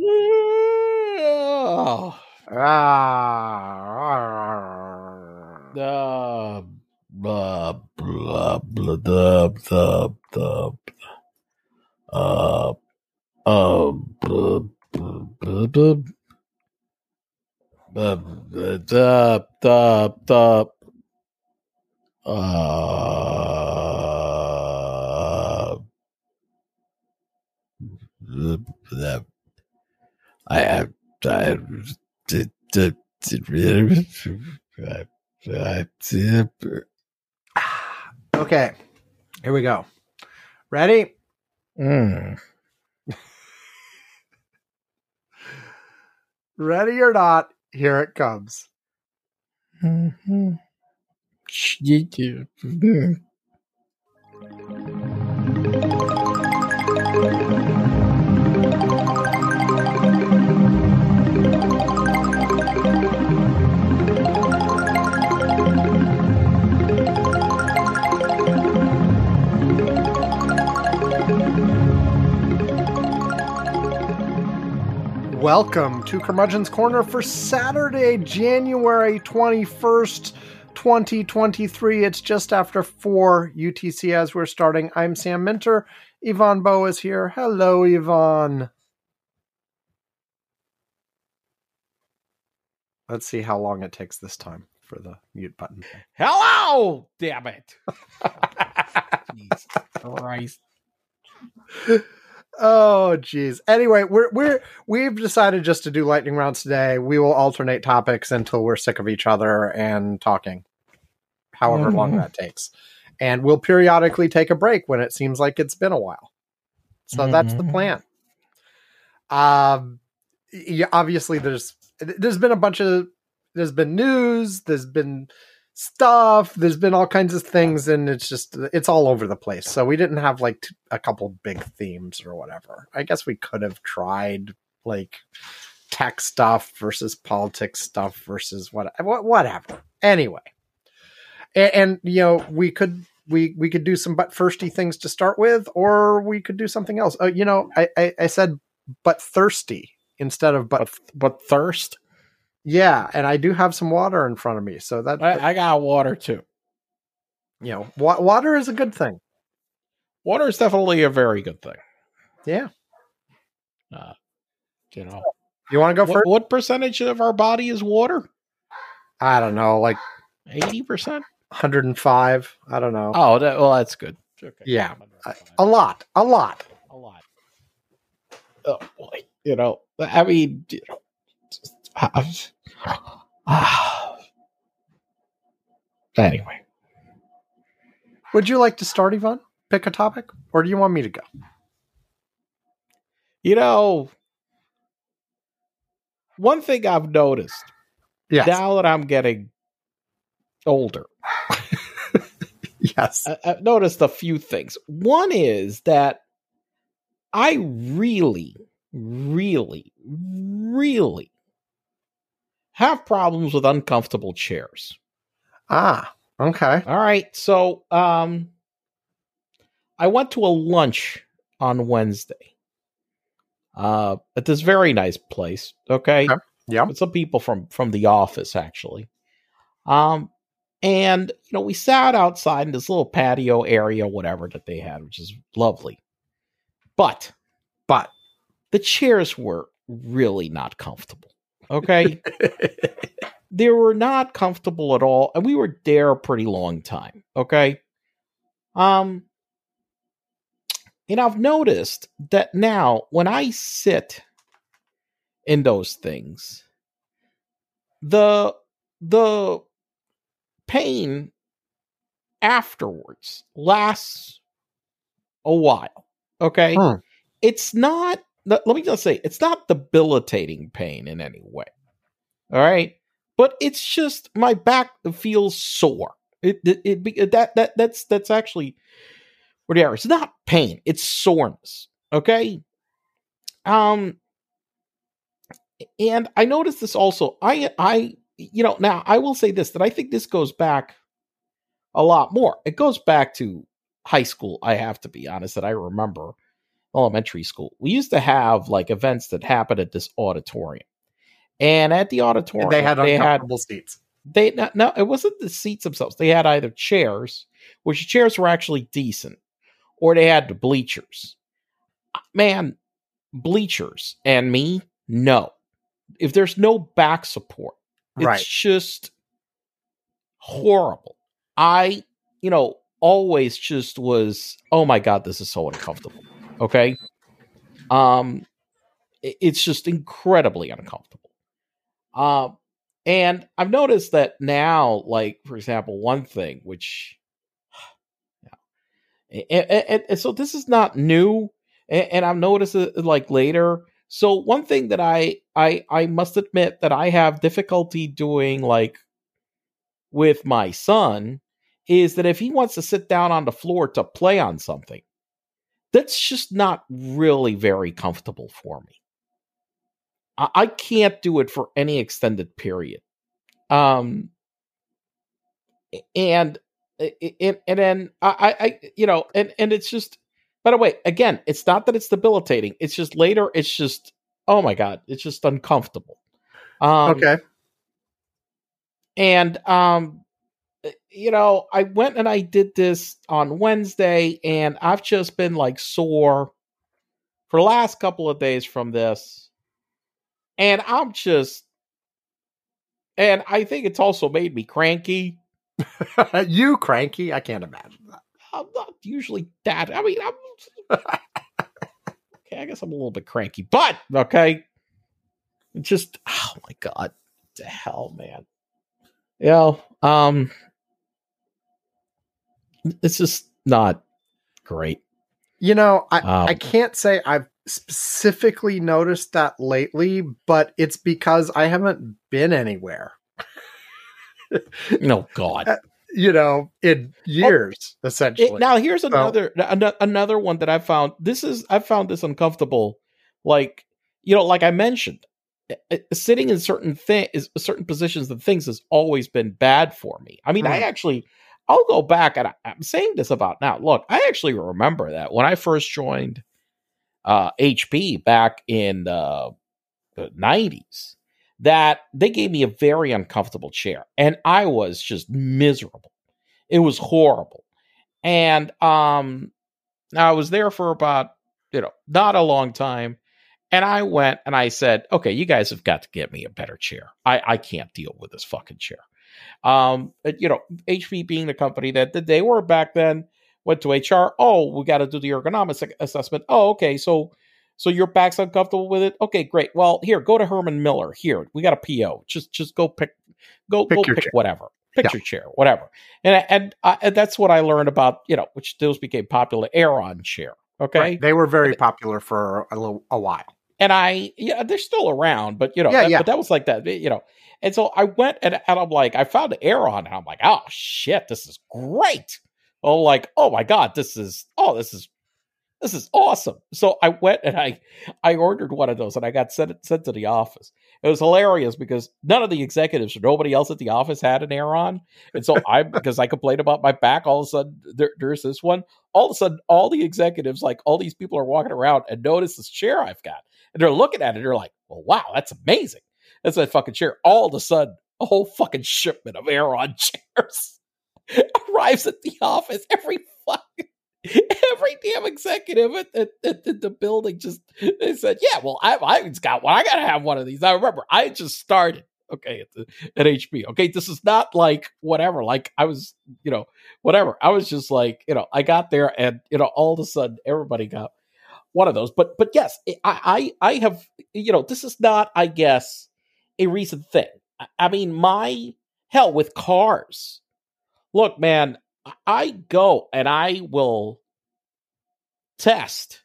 Yeah. Ah, Uh, blah, blah, blah, blah, blah, blah, uh, uh, blah, blah, blah, blah. Blah, blah, blah. Uh, blah. I, I, I, okay, here we go. Ready? mm. Ready or not? Here it comes. Mhm. Welcome to Curmudgeon's Corner for Saturday, January 21st, 2023. It's just after 4 UTC as we're starting. I'm Sam Minter. Ivan Boothe is here. Hello, Yvonne. Let's see how long it takes this time for the mute button. Hello, damn it. Jesus Christ. Oh, geez. Anyway, we're we're we've decided just to do lightning rounds today. We will alternate topics until we're sick of each other and talking, however long Mhm. that takes. And we'll periodically take a break when it seems like it's been a while. So that's the Mhm. plan. Um, yeah, obviously there's there's been a bunch of there's been news, there's been stuff, there's been all kinds of things, and it's just it's all over the place. So we didn't have like t- a couple big themes or whatever. I guess we could have tried like tech stuff versus politics stuff versus what what whatever. Anyway, and, and you know we could we we could do some but thirsty things to start with, or we could do something else. Oh, you know, I I, I said but thirsty instead of but But, but thirst? Yeah, and I do have some water in front of me, so that I, I got water too. you know, wa- water is a good thing. Water is definitely a very good thing. Yeah, Uh, You know, you want to go what, first? what percentage of our body is water? I don't know, like 80%? 105. I don't know, Oh, that, well, that's good. Okay. Yeah. a lot, a lot. a lot. Oh boy, you know, I mean, you know. anyway, Would you like to start, Ivan? Pick a topic, or do you want me to go? you know, one thing I've noticed Yes, now that I'm getting older, yes. I, I've noticed a few things. One is that I really, really, really have problems with uncomfortable chairs. Ah, okay. All right. So um I went to a lunch on Wednesday. Uh at this very nice place. Okay. Okay. Yeah. With some people from from the office actually. Um and you know, we sat outside in this little patio area, whatever that they had, which is lovely. But But the chairs were really not comfortable. Okay. they were not comfortable at all and we were there a pretty long time okay um and i've noticed that now when i sit in those things the the pain afterwards lasts a while okay Hmm. it's not let me just say it's not debilitating pain in any way all right but it's just my back feels sore. It, it, it be- that that that's that's actually what the It's not pain; it's soreness. Okay. Um, and I noticed this also. I I you know now I will say this that I think this goes back a lot more. It goes back to high school. I have to be honest that I remember elementary school, we used to have like events that happened at this auditorium. And at the auditorium, And they had they had uncomfortable seats. they no, no, it wasn't the seats themselves. They had either chairs, which chairs were actually decent, or they had the bleachers. Man, bleachers and me, no. If there's no back support, it's Right. just horrible. I, you know, always just was, oh my god, this is so uncomfortable. Okay, um, it's just incredibly uncomfortable. Um, and I've noticed that now, like for example, one thing which, yeah, and, and- and so this is not new, and, and I've noticed it like later. So one thing that I I I must admit that I have difficulty doing like with my son is that if he wants to sit down on the floor to play on something, that's just not really very comfortable for me. I, I can't do it for any extended period. Um, and and and then I, I you know and and it's just by the way again it's not that it's debilitating it's just later it's just oh my god it's just uncomfortable um okay. and um you know i went and i did this on wednesday and i've just been like sore for the last couple of days from this and i'm just and i think it's also made me cranky you cranky? I can't imagine that. i'm not usually that i mean i'm okay i guess i'm a little bit cranky but okay just oh my god what the hell man you know um it's just not great You know, I, Um, I can't say I've specifically noticed that lately, but it's because I haven't been anywhere, no god you know, in years, It- essentially. now here's another ano- another one that I found. This is I found this uncomfortable. Like you know, like I mentioned, eh, eh, sitting in certain thing is certain positions and things has always been bad for me. I mean, I Mhm. actually I'll go back and I, I'm saying this about now. Look, I actually remember that when I first joined uh, HP back in the 90s that they gave me a very uncomfortable chair and I was just miserable. It was horrible. And um I was there for about, you know, not a long time. And I went and I said, okay, you guys have got to get me a better chair. I, I can't deal with this fucking chair. Um, you know, HP being the company that, that they were back then, went to HR. Oh, we got to do the ergonomics assessment. Oh, okay. So so your back's uncomfortable with it? Okay, great. Well, here, go to Herman Miller. Here, we got a PO. Just just go pick go Pick go pick chair. whatever. picture Yeah. chair, whatever. And and, uh, and that's what I learned about, you know, which those became popular Aeron chair. Okay. Right. They were very popular for a little a while. And I, yeah, they're still around, but you know, Yeah, that, yeah. but that was like that, you know. And so I went and, and I'm like, I found Aeron, and I'm like, oh shit, this is great. Oh, like, oh my god, this is, oh, this is, this is awesome. So I went and I, I ordered one of those, and I got sent sent to the office. It was hilarious because none of the executives or nobody else at the office had an Aeron, and so I, because I complained about my back, all of a sudden there, there's this one. All of a sudden, all the executives, like all these people, are walking around and notice this chair I've got and they're looking at it. They're like, "Well, wow, that's amazing. That's a fucking chair." All of a sudden, a whole fucking shipment of Aeron chairs arrives at the office. Every fucking every damn executive at, at, at, at the building just they said, "Yeah, well, I I got one. I gotta have one of these." I remember I just started. Okay, at, at HP. Okay, this is not like whatever. Like I was, you know, whatever. I was just like, you know, I got there and you know, all of a sudden everybody got one of those. But but yes, I I, I have you know this is not I guess a recent thing. I mean, my hell with cars. Look, man, I go and I will test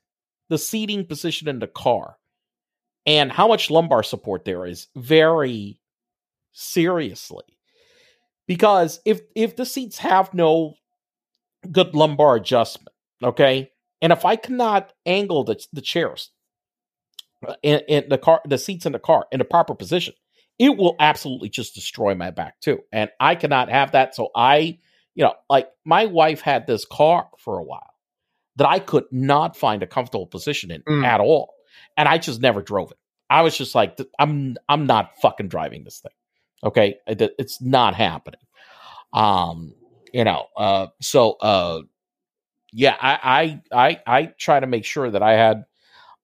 the seating position in the car and how much lumbar support there is very seriously because if if the seats have no good lumbar adjustment okay and if I cannot angle the, the chairs uh, in, in the car, the seats in the car in the proper position, it will absolutely just destroy my back too. And I cannot have that. So I, you know, like my wife had this car for a while, that I could not find a comfortable position in Mm. at all, and I just never drove it. I was just like, I'm I'm not fucking driving this thing. Okay, it's not happening. Um, you know, uh, so uh, yeah, I I I I try to make sure that I had,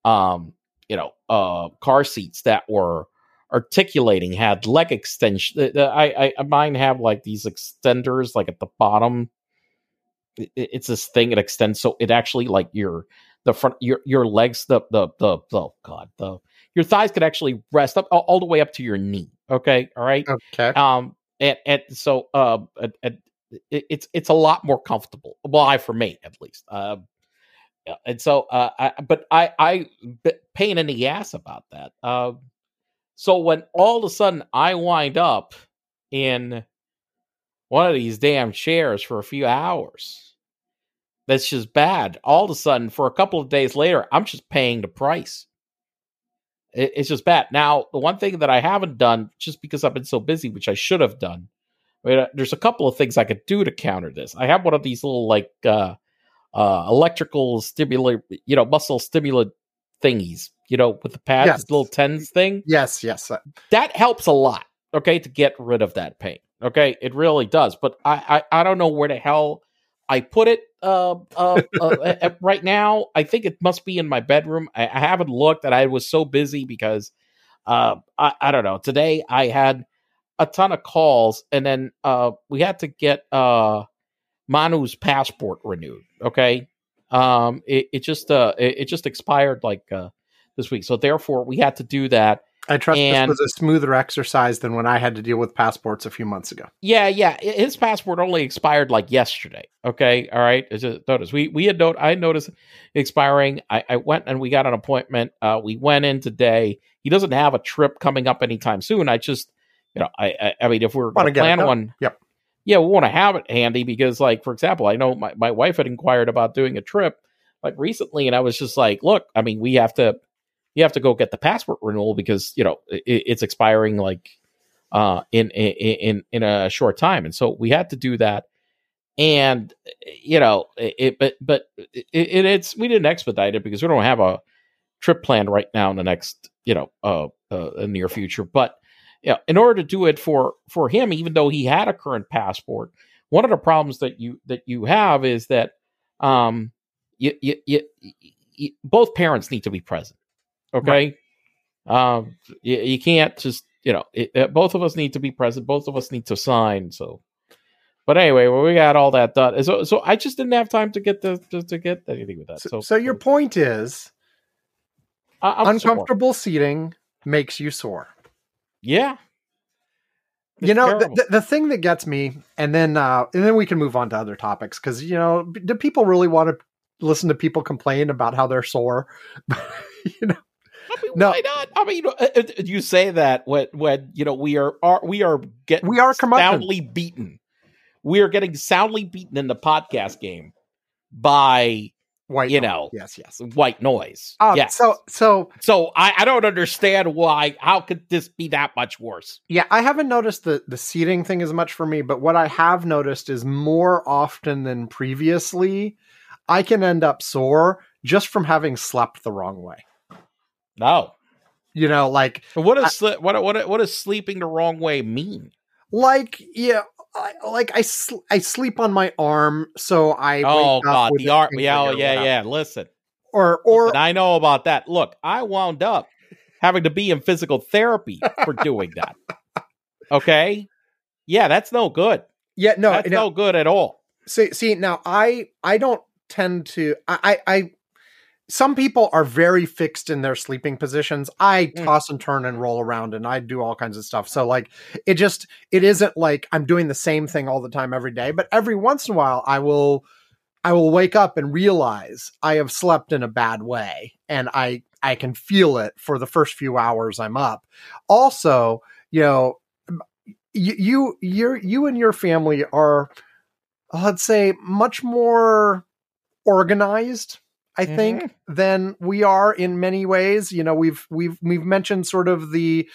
um, you know, uh, car seats that were articulating, had leg extension. the- the- I I mine have like these extenders, like at the bottom. It- it- it's this thing it extends so it actually like your the front your your legs the the the oh god the your thighs could actually rest up all, all the way up to your knee. Okay, all right Okay. um and, and so uh and, and it, it's it's a lot more comfortable well i for me at least um yeah, and so uh I, but i i pain in the ass about that um so when all of a sudden i wind up in one of these damn chairs for a few hours that's just bad all of a sudden for a couple of days later i'm just paying the price it's just bad. Now, the one thing that I haven't done, just because I've been so busy, which I should have done, I mean, uh, there's a couple of things I could do to counter this. I have one of these little like uh, uh, electrical stimulant, you know, muscle stimulant thingies, you know, with the pads, Yes. little TENS thing. Yes, yes. uh, That helps a lot. Okay, to get rid of that pain. Okay, it really does. But I, I, I don't know where the hell I put it uh, uh, uh, right now. I think it must be in my bedroom. I, I haven't looked, and I was so busy because uh, I, I don't know. Today I had a ton of calls, and then uh, we had to get uh, Manu's passport renewed. Okay, um, it, it just uh, it, it just expired like uh, this week, so therefore we had to do that. I trust And- this was a smoother exercise than when I had to deal with passports a few months ago. Yeah, yeah. His passport only expired like yesterday. Okay, all right. It's Just notice we we had note I noticed expiring. I, I went and we got an appointment. Uh, we went in today. He doesn't have a trip coming up anytime soon. I just you know I I, I mean if we're going to plan one, Yep. yeah, we want to have it handy because like for example, I know my my wife had inquired about doing a trip like recently, and I was just like, look, I mean, we have to you have to go get the passport renewal because you know it, it's expiring like uh in in in a short time. And so we had to do that. And you know it but but it, it, it's we didn't expedite it because we don't have a trip planned right now in the next you know uh, uh near future. But yeah in order to do it for for him even though he had a current passport one of the problems that you that you have is that um you you, you, you both parents need to be present okay? Um you, you can't just you know it, uh, both of us need to be present. Both of us need to sign so. But anyway well, we got all that done. So so i just didn't have time to get the to, to get anything with that So, so. so your point is I, I'm sore. uncomfortable seating makes you sore. yeah. It's you know the, the, thing that gets me and then uh and then we can move on to other topics because you know do people really want to listen to people complain about how they're sore? You know mean, no. why not? I mean, you, know, uh, uh, you say that when when you know we are, are we are getting We are soundly beaten. We are getting soundly beaten in the podcast game by white You noise. know. yes yes white noise. um, yeah. so so So I, I don't understand why. How could this be that much worse? yeah i haven't noticed the the seating thing as much for me but what i have noticed is more often than previously i can end up sore just from having slept the wrong way No. you know like What I- does sli- what what what does sleeping the wrong way mean? like yeah I, like I sl- I sleep on my arm, so I oh wake up God, the a art. tingling Yeah, oh, yeah, yeah. Listen, Or or Listen, I know about that. Look, I wound up having to be in physical therapy for doing that. Okay, yeah, that's no good. yeah, no, that's no. no good at all. See, see, now I I don't tend to I I. Some people are very fixed in their sleeping positions. I Mm. toss and turn and roll around and I do all kinds of stuff. So like it just it isn't like I'm doing the same thing all the time every day, but every once in a while I will I will wake up and realize I have slept in a bad way and I I can feel it for the first few hours I'm up. Also, you know, you you you and your family are let's say much more organized I think mm-hmm. than we are in many ways. You know, we've we've we've mentioned sort of the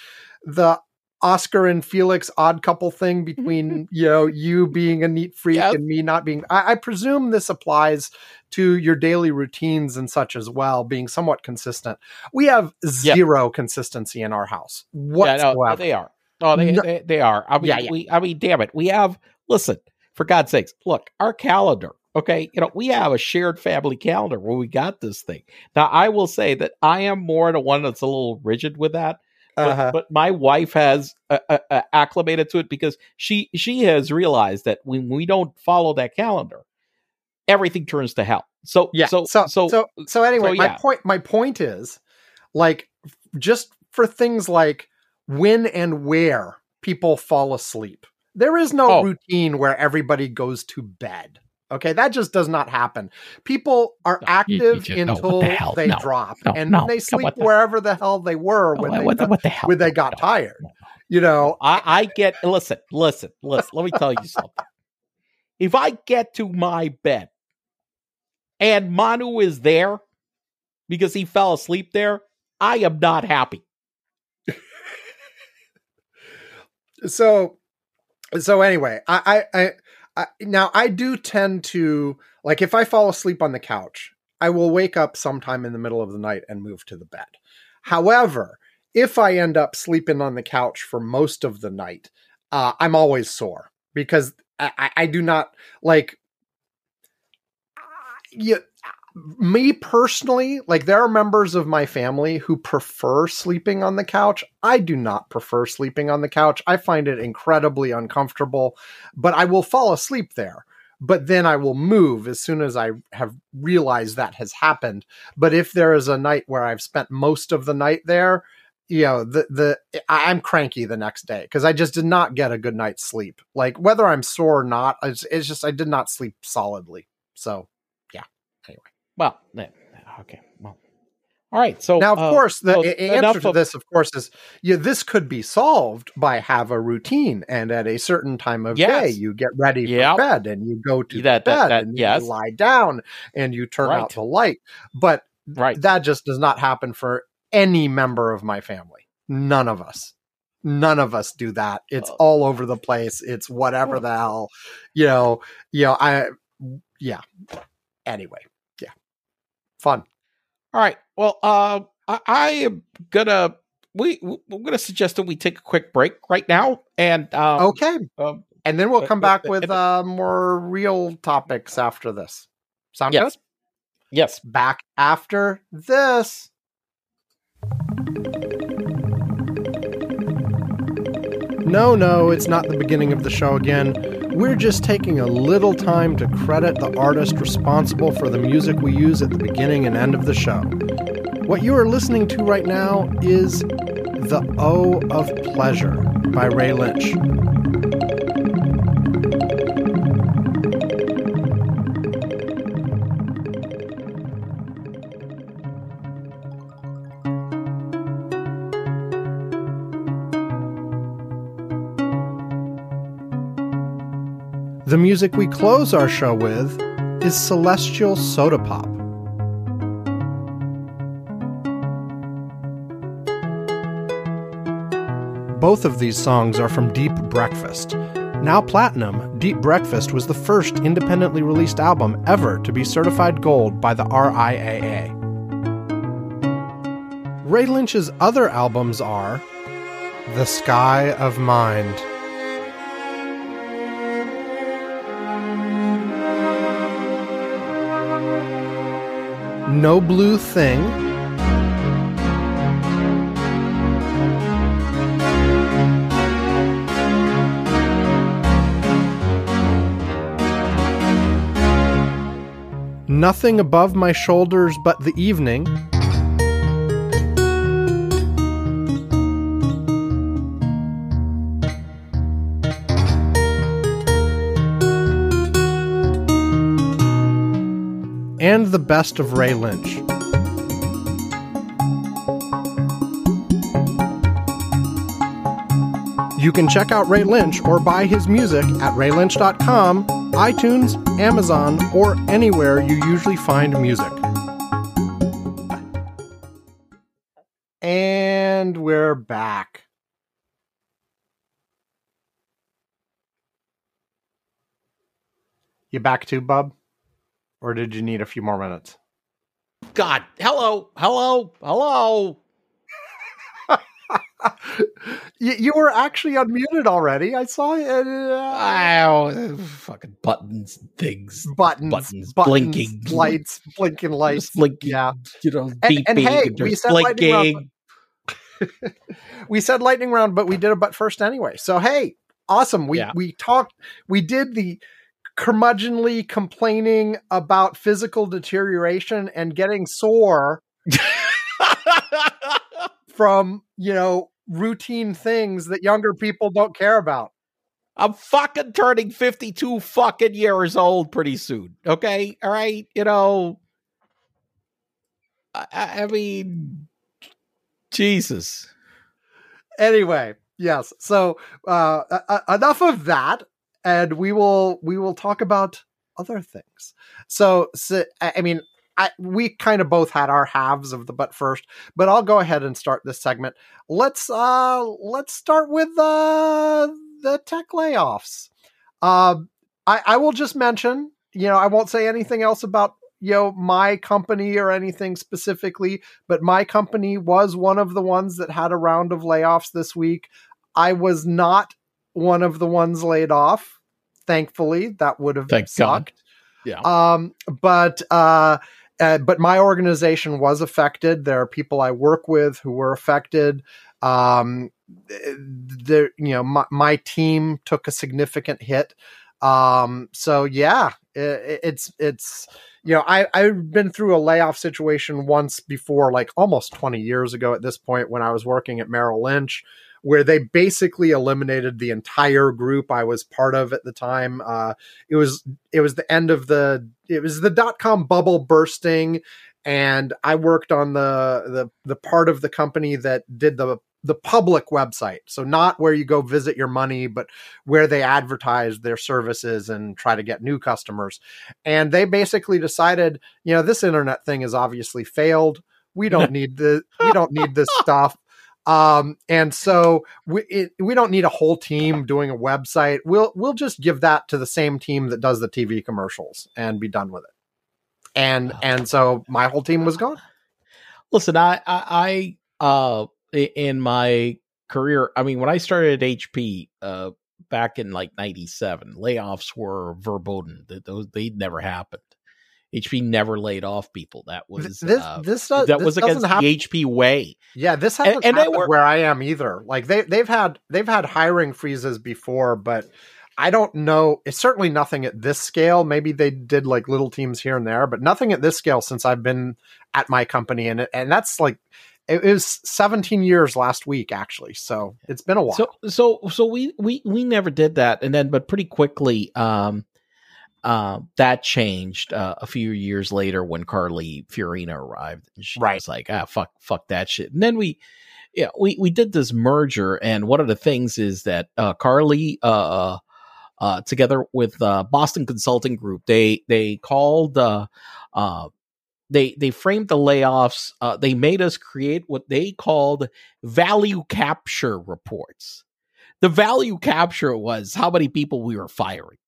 the Oscar and Felix odd couple thing between you know you being a neat freak Yep. and me not being. I, I presume this applies to your daily routines and such as well, being somewhat consistent. We have zero consistency in our house Yeah, whatsoever. no, they are. Oh, they, No- they they are. I mean, Yeah, yeah. we. I mean, damn it. We have. Listen, for God's sakes, look, our calendar. Okay, you know, we have a shared family calendar where we got this thing. Now, I will say that I am more the one that's a little rigid with that. But, Uh-huh. but my wife has uh, uh, uh, acclimated to it because she she has realized that when we don't follow that calendar, everything turns to hell. So yeah. so So so so, so anyway, so, my point my point is like just for things like when and where people fall asleep. There is no Oh. routine where everybody goes to bed. Okay, that just does not happen. People are No, you- you active just- no, until the they No, drop, and then they sleep the- wherever the hell they were when they what, got, what the hell? when they got tired. You know, I, I get listen, listen, listen. Let me tell you something. If I get to my bed and Manu is there because he fell asleep there, I am not happy. so so anyway I, I i i now i do tend to like if i fall asleep on the couch i will wake up sometime in the middle of the night and move to the bed. However if i end up sleeping on the couch for most of the night uh, i'm always sore because I, I, I do not like you, me personally, like there are members of my family who prefer sleeping on the couch. I do not prefer sleeping on the couch. I find it incredibly uncomfortable, but I will fall asleep there. But then I will move as soon as I have realized that has happened. But if there is a night where I've spent most of the night there, you know, the the I'm cranky the next day because I just did not get a good night's sleep. Like whether I'm sore or not, it's, it's just I did not sleep solidly. So Well, eh, okay. Well, all right. So now, of uh, course, the so answer to of- this, of course, is yeah, this could be solved by have a routine, and at a certain time of Yes. day, you get ready Yep. for bed, and you go to That- the that- bed, that- and yes. you lie down, and you turn Right. out the light. But right. that just does not happen for any member of my family. None of us. None of us do that. It's Oh. all over the place. It's whatever the hell, you know. You know, I yeah. Anyway, fun. All right. Well, uh, I, I am gonna we we're gonna suggest that we take a quick break right now, and um, Okay, um, and then we'll come back with uh, more real topics after this. Sound Yes. good? yes, Back after this. No, no, it's not the beginning of the show again. We're just taking a little time to credit the artist responsible for the music we use at the beginning and end of the show. What you are listening to right now is The O of Pleasure by Ray Lynch. The music we close our show with is Celestial Soda Pop. Both of these songs are from Deep Breakfast. Now platinum, Deep Breakfast was the first independently released album ever to be certified gold by the RIAA. Ray Lynch's other albums are The Sky of Mind. No Blue Thing. Nothing above my shoulders but the evening. and the best of Ray Lynch. You can check out Ray Lynch or buy his music at raylynch.com, iTunes, Amazon, or anywhere you usually find music. And we're back. You back too, Bub? Or did you need a few more minutes? God, hello, hello, hello. you, you were actually unmuted already. I saw it. Uh, oh, fucking buttons, things, buttons, buttons, buttons, blinking, lights, blinking lights, blinking. Yeah, you know, and, and hey, we said lightning round. blinking. we said lightning round, but we did a butt first anyway. So hey, awesome. We Yeah. we talked. We did the curmudgeonly complaining about physical deterioration and getting sore from you know routine things that younger people don't care about. I'm fucking turning 52 fucking years old pretty soon. Okay. All right. You know, I, I mean, Jesus. Anyway, yes. So uh, uh, enough of that, and we will we will talk about other things. So, so I mean, I, we kind of both had our halves of the butt first, but I'll go ahead and start this segment. Let's uh let's start with uh, the tech layoffs. Uh, I, I will just mention, you know, I won't say anything else about you know my company or anything specifically, but my company was one of the ones that had a round of layoffs this week. I was not one of the ones laid off. Thankfully, that would have Thank God. sucked. Yeah. Um, but uh, uh, but my organization was affected. There are people I work with who were affected. Um, there, you know, my, my team took a significant hit. Um, so yeah, it, it's it's you know, I I've been through a layoff situation once before, like almost twenty years ago at this point, when I was working at Merrill Lynch where they basically eliminated the entire group I was part of at the time. Uh, it was it was the end of the it was the dot com bubble bursting, and I worked on the the the part of the company that did the the public website. So not where you go visit your money, but where they advertise their services and try to get new customers. And they basically decided, you know, this internet thing has obviously failed. We don't need the we don't need this stuff. Um, and so we it, we don't need a whole team doing a website. We'll we'll just give that to the same team that does the TV commercials and be done with it. And and so my whole team was gone. Listen, I, I, I, uh, in my career, I mean, when I started at HP, uh, back in like '97, layoffs were verboten. Th- Those they'd never happened. HP never laid off people. That was this uh, this, does, that this was against happen. the HP way. Yeah, this hasn't and they happened were- where I am either. Like they they've had they've had hiring freezes before, but I don't know. It's certainly nothing at this scale. Maybe they did like little teams here and there, but nothing at this scale since I've been at my company, and and that's like it was 17 years last week actually. So it's been a while. So so so we we we never did that, and then but pretty quickly, um, uh, that changed uh, a few years later when Carly Fiorina arrived, and she Right. was like, ah, fuck, fuck that shit, and then we. Yeah, we, we did this merger, and one of the things is that uh, Carly, uh, uh, together with uh, Boston Consulting Group, they they called uh, uh, they they framed the layoffs. Uh, they made us create what they called value capture reports. The value capture was how many people we were firing.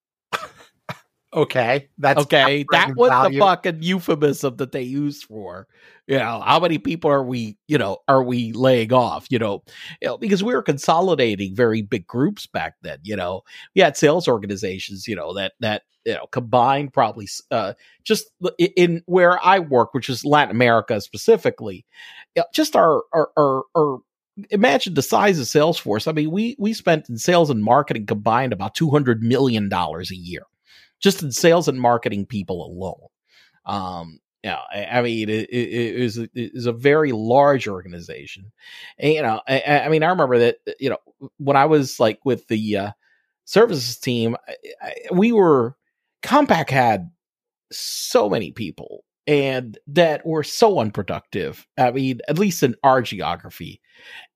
Okay, that's Okay, that was the fucking euphemism that they used for, you know, how many people are we, you know, are we laying off? You know, you know, because we were consolidating very big groups back then. You know, we had sales organizations, you know, that that you know combined probably uh, just in where I work, which is Latin America specifically. just our our our. our Imagine the size of Salesforce. I mean, we we spent in sales and marketing combined about two hundred million dollars a year just in sales and marketing people alone. Um, yeah, I, I mean, it, it, it, is, it is a very large organization. And, you know, I, I mean, I remember that, you know, when I was like with the uh, services team, I, we were, Compaq had so many people and that were so unproductive. I mean, at least in our geography.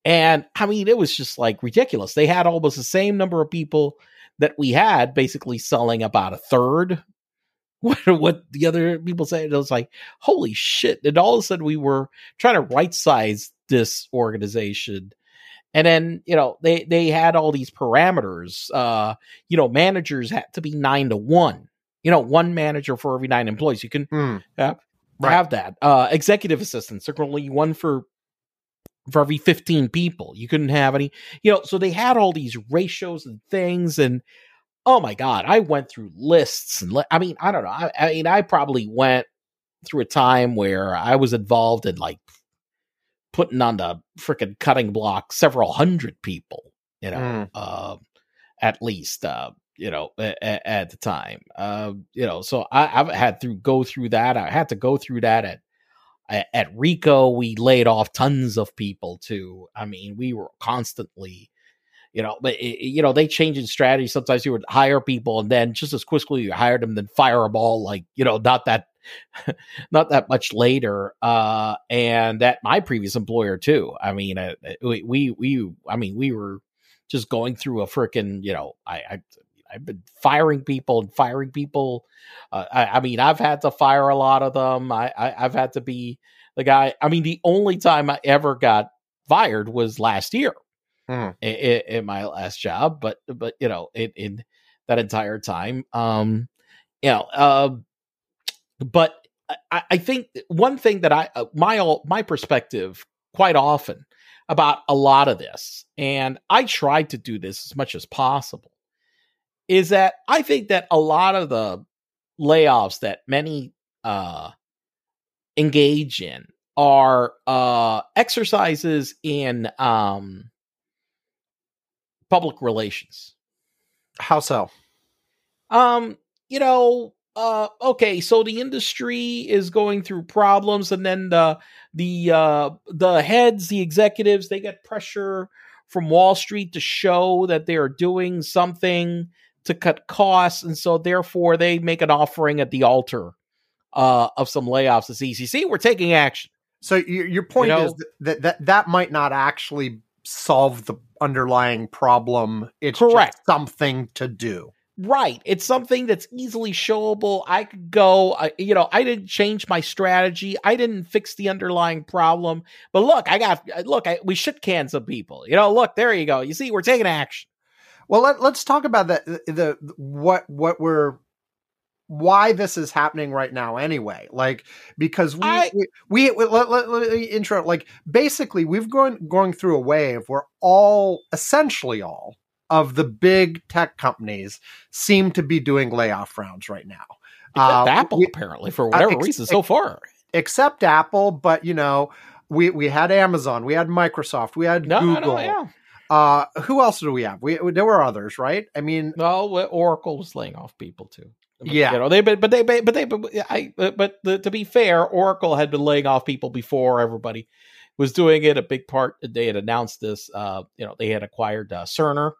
And I mean, it was just like ridiculous. They had almost the same number of people that we had basically selling about a third what what the other people say. It was like, holy shit. And all of a sudden we were trying to right size this organization. And then, you know, they they had all these parameters. Uh, you know, managers had to be nine to one. You know, one manager for every nine employees. You can Mm, have, Right. have that. Uh, executive assistants, can only one for for every 15 people. You couldn't have any, you know, so they had all these ratios and things. And oh my God, I went through lists. And li- I mean, I don't know. I, I mean, I probably went through a time where I was involved in like putting on the freaking cutting block several hundred people, you know, Mm. uh, at least, uh, you know, at, at the time, uh, you know, so I, I've had to go through that. I had to go through that at, at, Ricoh. We laid off tons of people too. I mean, we were constantly, you know, but it, you know, they change in strategy. Sometimes you would hire people and then just as quickly you hired them, then fire them all like, you know, not that, not that much later. Uh, and at my previous employer too. I mean, uh, we, we, we, I mean, we were just going through a freaking, you know, I, I, I've been firing people and firing people. Uh, I, I mean, I've had to fire a lot of them. I, I, I've had to be the guy. I mean, the only time I ever got fired was last year Mhm. in, in my last job. But, but you know, in, in that entire time, um, you know, uh, but I, I think one thing that I, uh, my, all- my perspective quite often about a lot of this, and I try to do this as much as possible, is that I think that a lot of the layoffs that many uh, engage in are uh, exercises in um, public relations. How so? Um, you know, uh, okay, so the industry is going through problems, and then the the uh, the heads, the executives, they get pressure from Wall Street to show that they are doing something to cut costs, and so therefore they make an offering at the altar uh, of some layoffs. It's easy. See, we're taking action. So your your point know- is that, that that might not actually solve the underlying problem. It's Correct. just something to do. Right. It's something that's easily showable. I could go, I, you know, I didn't change my strategy. I didn't fix the underlying problem. But look, I got, look, I, we shit can some people. You know, look, there you go. You see, we're taking action. Well, let, let's talk about. The, the what what we're why this is happening right now anyway like because we I- we, we, we let, let, let me intro like basically we've gone going through a wave where all essentially all of the big tech companies seem to be doing layoff rounds right now Except Uh, Apple, we- apparently, for whatever ex- reason so far. except apple but you know we we had amazon we had microsoft we had No, no, google no, yeah. Uh who else do we have we there were others right i mean well, Oracle was laying off people too. Yeah. you know they but but they but they but I but, the, to be fair, Oracle had been laying off people before everybody was doing it. A big part they had announced this. Uh, you know, they had acquired uh, Cerner,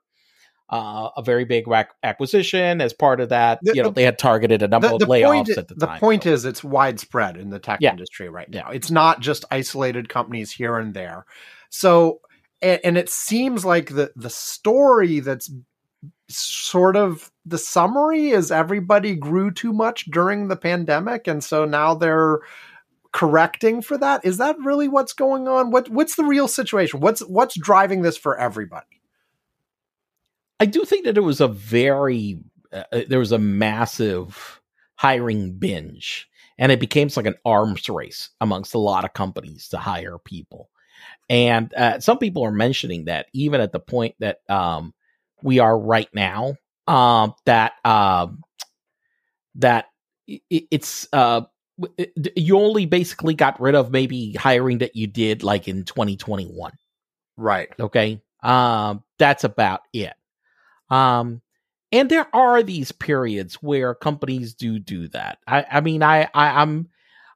uh, a very big acquisition. As part of that, The- you know, the- they had targeted a number the, of layoffs point, at the, time. the point is it's widespread in the tech Yeah. industry right Yeah. now. It's not just isolated companies here and there. So and, and it seems like the the story that's sort of the summary is everybody grew too much during the pandemic and so now they're correcting for that. Is that really what's going on? What what's the real situation? What's what's driving this for everybody? I do think that it was a very uh, uh, there was a massive hiring binge, and it became like an arms race amongst a lot of companies to hire people. And uh, some people are mentioning that even at the point that um, we are right now, um, that um, that i- i- it's uh, it- you only basically got rid of maybe hiring that you did like in 2021 right. Okay? Um that's about it. Um and there are these periods where companies do do that. I i mean i, I i'm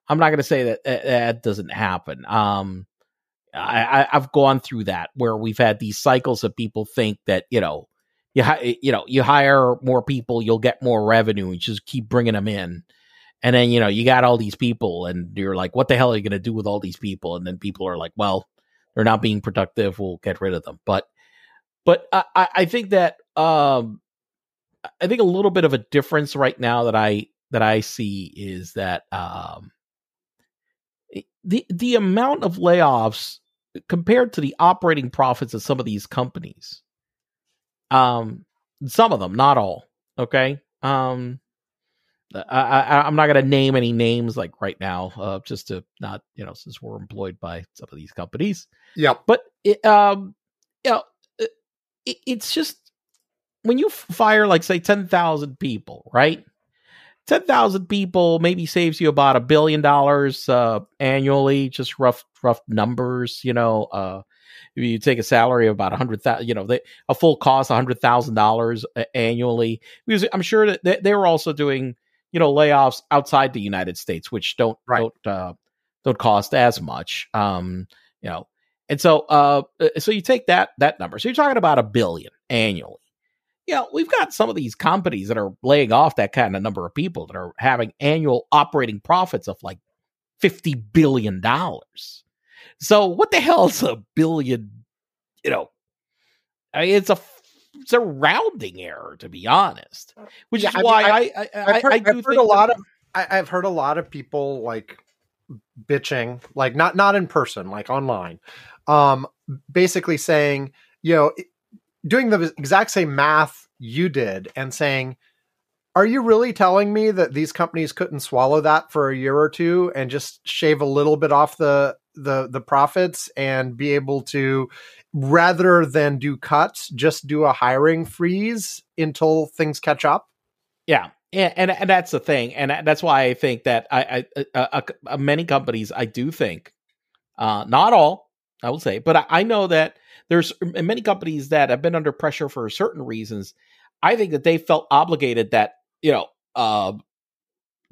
i'm not going to say that uh, that doesn't happen. Um I, I i've gone through that where we've had these cycles of people think that you know you you know you hire more people you'll get more revenue and just keep bringing them in. And then you know you got all these people and you're like what the hell are you going to do with all these people? And then people are like well they're not being productive we'll get rid of them. But but i i I think that um i think a little bit of a difference right now that i that i see is that um the the amount of layoffs compared to the operating profits of some of these companies um some of them not all okay um I, am not going to name any names like right now, uh, just to not, you know, since we're employed by some of these companies. Yeah. But, it, um, you know, it, it's just when you fire, like, say, 10,000 people, right? 10,000 people maybe saves you about a billion dollars uh, annually, just rough, rough numbers, you know. Uh, if you take a salary of about a hundred thousand, you know, they, a full cost, a hundred thousand dollars annually, because I'm sure that they, they were also doing, you know, layoffs outside the United States, which don't right. don't uh, don't cost as much. Um, you know, and so uh, uh, so you take that that number. So you're talking about a billion annually. Yeah, you know, we've got some of these companies that are laying off that kind of number of people that are having annual operating profits of like fifty billion dollars. So what the hell is a billion? You know, I mean, it's a it's a rounding error to be honest. Which yeah, is I why mean, I, I, I, have heard, I, do I've heard a lot of I, I've heard a lot of people like bitching, like not not in person, like online, um, basically saying, you know, doing the exact same math you did and saying, are you really telling me that these companies couldn't swallow that for a year or two and just shave a little bit off the the the profits and be able to rather than do cuts, just do a hiring freeze until things catch up. Yeah. And, and, and that's the thing, and that's why I think that I, I uh, uh, many companies I do think, uh, not all, I will say, but I, I know that there's many companies that have been under pressure for certain reasons. I think that they felt obligated that you know uh,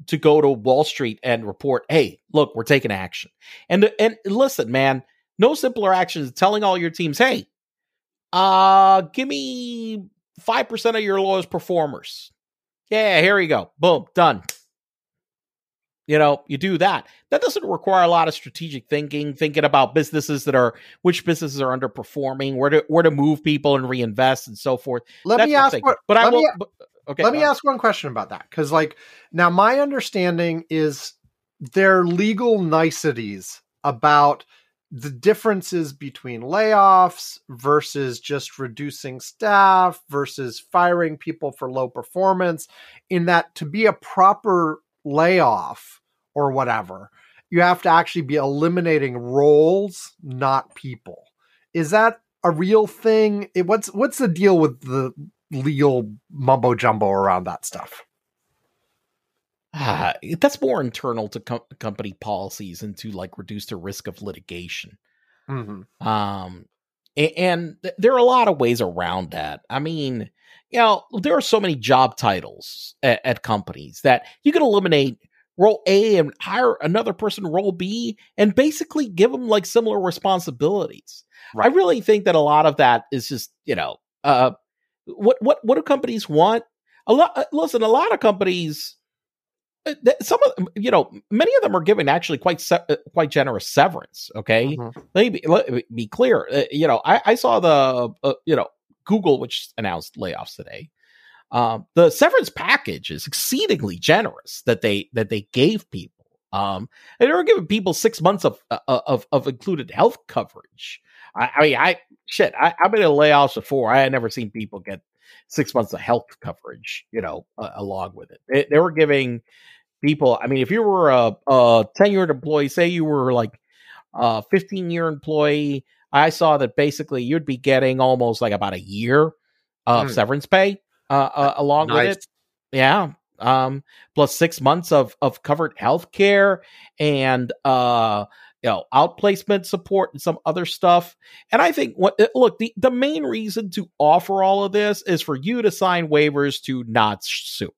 to go to Wall Street and report, "Hey, look, we're taking action." And and listen, man, no simpler action is telling all your teams, "Hey, uh, give me five percent of your lowest performers." Yeah, here you go. Boom, done. You know, you do that. That doesn't require a lot of strategic thinking, thinking about businesses that are which businesses are underperforming, where to where to move people and reinvest and so forth. Let That's me ask what, but I will. Me, but, Okay. Let me ask one question about that. Because, like, now my understanding is there are legal niceties about the differences between layoffs versus just reducing staff versus firing people for low performance. In that, to be a proper layoff or whatever, you have to actually be eliminating roles, not people. Is that a real thing? What's what's the deal with the legal mumbo jumbo around that stuff. Uh, that's more internal to com- company policies and to like reduce the risk of litigation. Mm-hmm. Um, and, and th- there are a lot of ways around that. I mean, you know, there are so many job titles at, at companies that you can eliminate role A and hire another person role B and basically give them like similar responsibilities. Right. I really think that a lot of that is just, you know, uh, what what what do companies want? A lot. Uh, listen, a lot of companies. Uh, some of them, you know, many of them are giving actually quite se- uh, quite generous severance. Okay, mm-hmm. let, me be, let me be clear. Uh, you know, I, I saw the uh, you know Google, which announced layoffs today. Um, the severance package is exceedingly generous that they that they gave people. Um, and they were giving people six months of of of included health coverage. I, I mean, I shit, I, have been in layoffs before. I had never seen people get six months of health coverage, you know, uh, along with it. They, they, were giving people. I mean, if you were a, a tenured employee, say you were like a 15 year employee, I saw that basically you'd be getting almost like about a year of mm. severance pay uh, uh, along nice. with it. Yeah. Um, plus six months of of covered health care and uh you know, outplacement support and some other stuff. And I think what uh, look, the, the main reason to offer all of this is for you to sign waivers to not sue.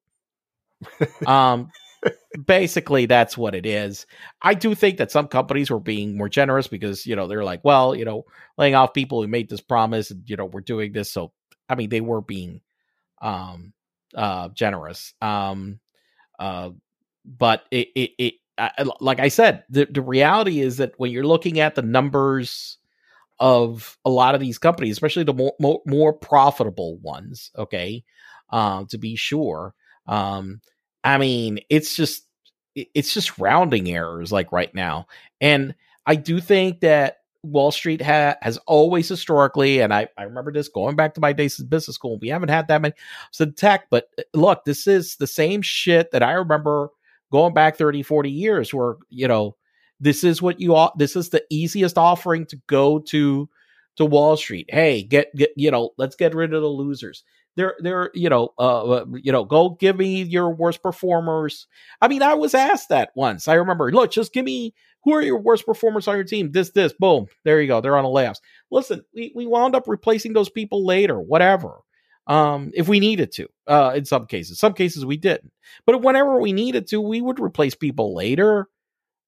um basically that's what it is. I do think that some companies were being more generous because, you know, they're like, well, you know, laying off people who made this promise and, you know, we're doing this. So I mean they were being um uh generous. Um uh but it, it, it like I said, the, the reality is that when you're looking at the numbers of a lot of these companies, especially the more more, more profitable ones, okay, uh, to be sure. Um, I mean, it's just it's just rounding errors like right now, and I do think that Wall Street ha- has always historically, and I, I remember this going back to my days in business school. We haven't had that many so tech, but uh, look, this is the same shit that I remember going back 30, 40 years where, you know, this is what you all, this is the easiest offering to go to, to Wall Street. Hey, get, get, you know, let's get rid of the losers. They're, they're, you know, uh, uh, you know, go give me your worst performers. I mean, I was asked that once. I remember, look, just give me who are your worst performers on your team? This, this, boom. There you go. They're on the layoffs. Listen, we, we wound up replacing those people later, whatever. Um, if we needed to, uh, in some cases, some cases we didn't, but whenever we needed to, we would replace people later.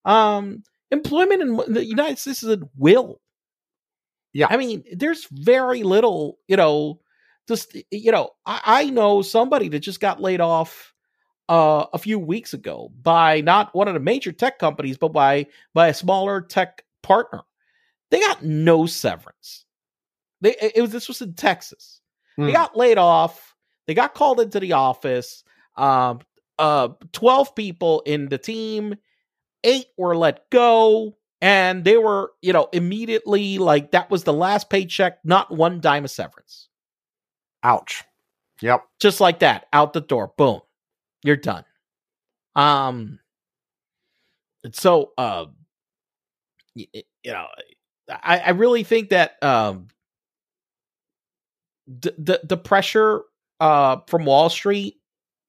Um, employment in the United States is at will. Yeah. I mean, there's very little, you know, just, you know, I, I know somebody that just got laid off uh, a few weeks ago by not one of the major tech companies, but by by a smaller tech partner. They got no severance. They it was this was in Texas. Mm. They hmm. got laid off. They got called into the office. Um, uh, twelve people in the team, eight were let go, and they were you know immediately like that was the last paycheck, not one dime of severance. Ouch. Yep. Just like that, out the door. Boom you're done. Um, so, uh, you, know, I, I really think that, um, the, the, the pressure, uh, from Wall Street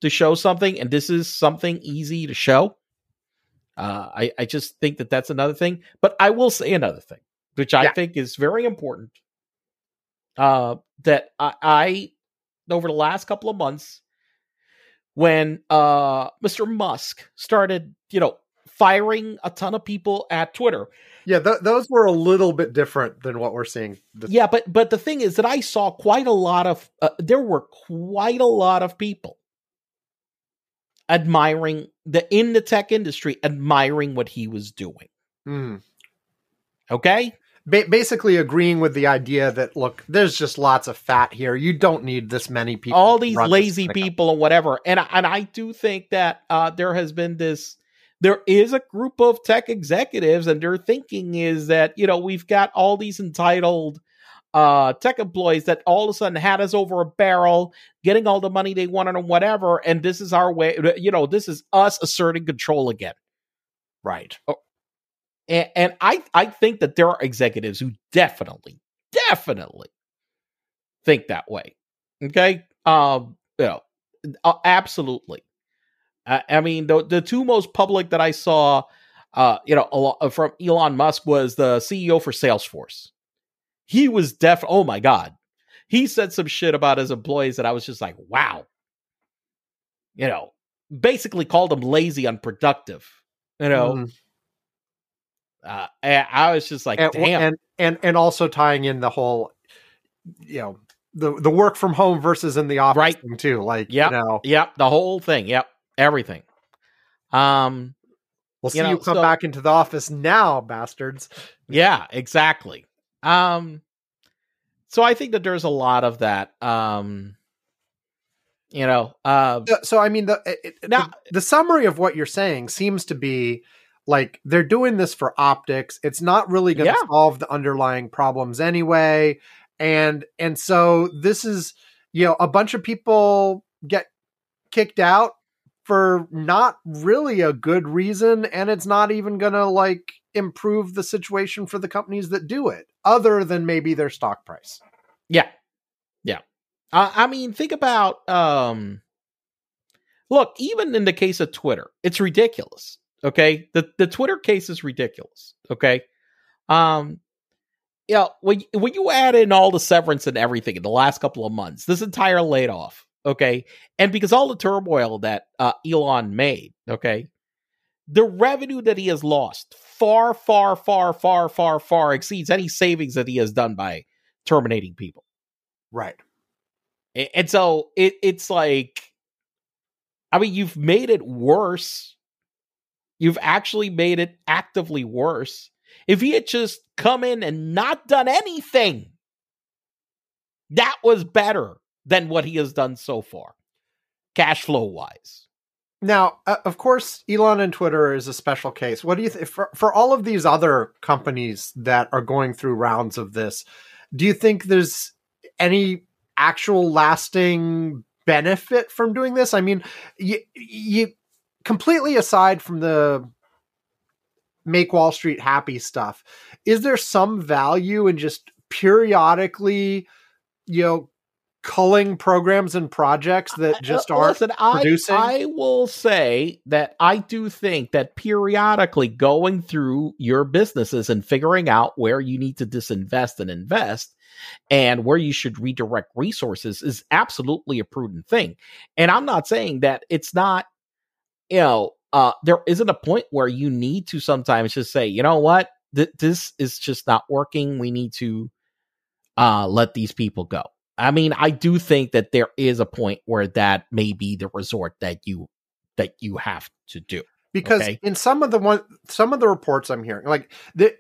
to show something, and this is something easy to show. Uh, I, I just think that that's another thing. But I will say another thing, which I yeah. think is very important. Uh, that I, I, over the last couple of months, when uh Mr. Musk started, you know, firing a ton of people at Twitter. Yeah, th- those were a little bit different than what we're seeing. This- yeah, but but the thing is that I saw quite a lot of uh, there were quite a lot of people admiring the in the tech industry admiring what he was doing. Mm. Okay? Ba- basically agreeing with the idea that look, there's just lots of fat here. You don't need this many people. All these lazy people and whatever. And and I do think that uh, there has been this. There is a group of tech executives, and their thinking is that you know we've got all these entitled uh tech employees that all of a sudden had us over a barrel getting all the money they wanted and whatever and this is our way you know this is us asserting control again right oh, and, and I I think that there are executives who definitely, definitely think that way. Okay, um, you know, uh, absolutely. I, I mean, the the two most public that I saw, uh, you know, uh, from Elon Musk was the CEO for Salesforce. He was deaf. Oh my god, he said some shit about his employees that I was just like, wow. You know, basically called them lazy, unproductive. You know, mm. Uh, I was just like, and, damn, and and and also tying in the whole, you know, the the work from home versus in the office right. thing too. Like, yeah, you know, yep, the whole thing, yep, everything. Um, we'll see you, know, you come so, back into the office now, bastards. Yeah, exactly. Um, so I think that there's a lot of that. Um, you know, uh, so, so I mean, the it, now the, the summary of what you're saying seems to be like they're doing this for optics. It's not really going to yeah. solve the underlying problems anyway. And and so this is you know a bunch of people get kicked out for not really a good reason and it's not even going to like improve the situation for the companies that do it other than maybe their stock price. Yeah. Yeah. Uh, I mean think about um look, even in the case of Twitter, it's ridiculous. Okay, the the Twitter case is ridiculous. Okay, um, yeah, you know, when when you add in all the severance and everything in the last couple of months, this entire laid off. Okay, and because all the turmoil that uh, Elon made. Okay, the revenue that he has lost far, far, far, far, far, far exceeds any savings that he has done by terminating people. Right. And so it, it's like, I mean, you've made it worse You've actually made it actively worse. If he had just come in and not done anything, that was better than what he has done so far, cash flow wise. Now, uh, of course, Elon and Twitter is a special case. What do you think for, for all of these other companies that are going through rounds of this? Do you think there's any actual lasting benefit from doing this? I mean, you, you completely aside from the make Wall Street happy stuff, is there some value in just periodically, you know, culling programs and projects that uh, just aren't Listen, producing? I, I will say that I do think that periodically going through your businesses and figuring out where you need to disinvest and invest and where you should redirect resources is absolutely a prudent thing. And I'm not saying that it's not, you know, uh, there isn't a point where you need to sometimes just say, you know what, Th- this is just not working. We need to uh, let these people go. I mean, I do think that there is a point where that may be the resort that you that you have to do. Because okay? in some of the one some of the reports I'm hearing, like the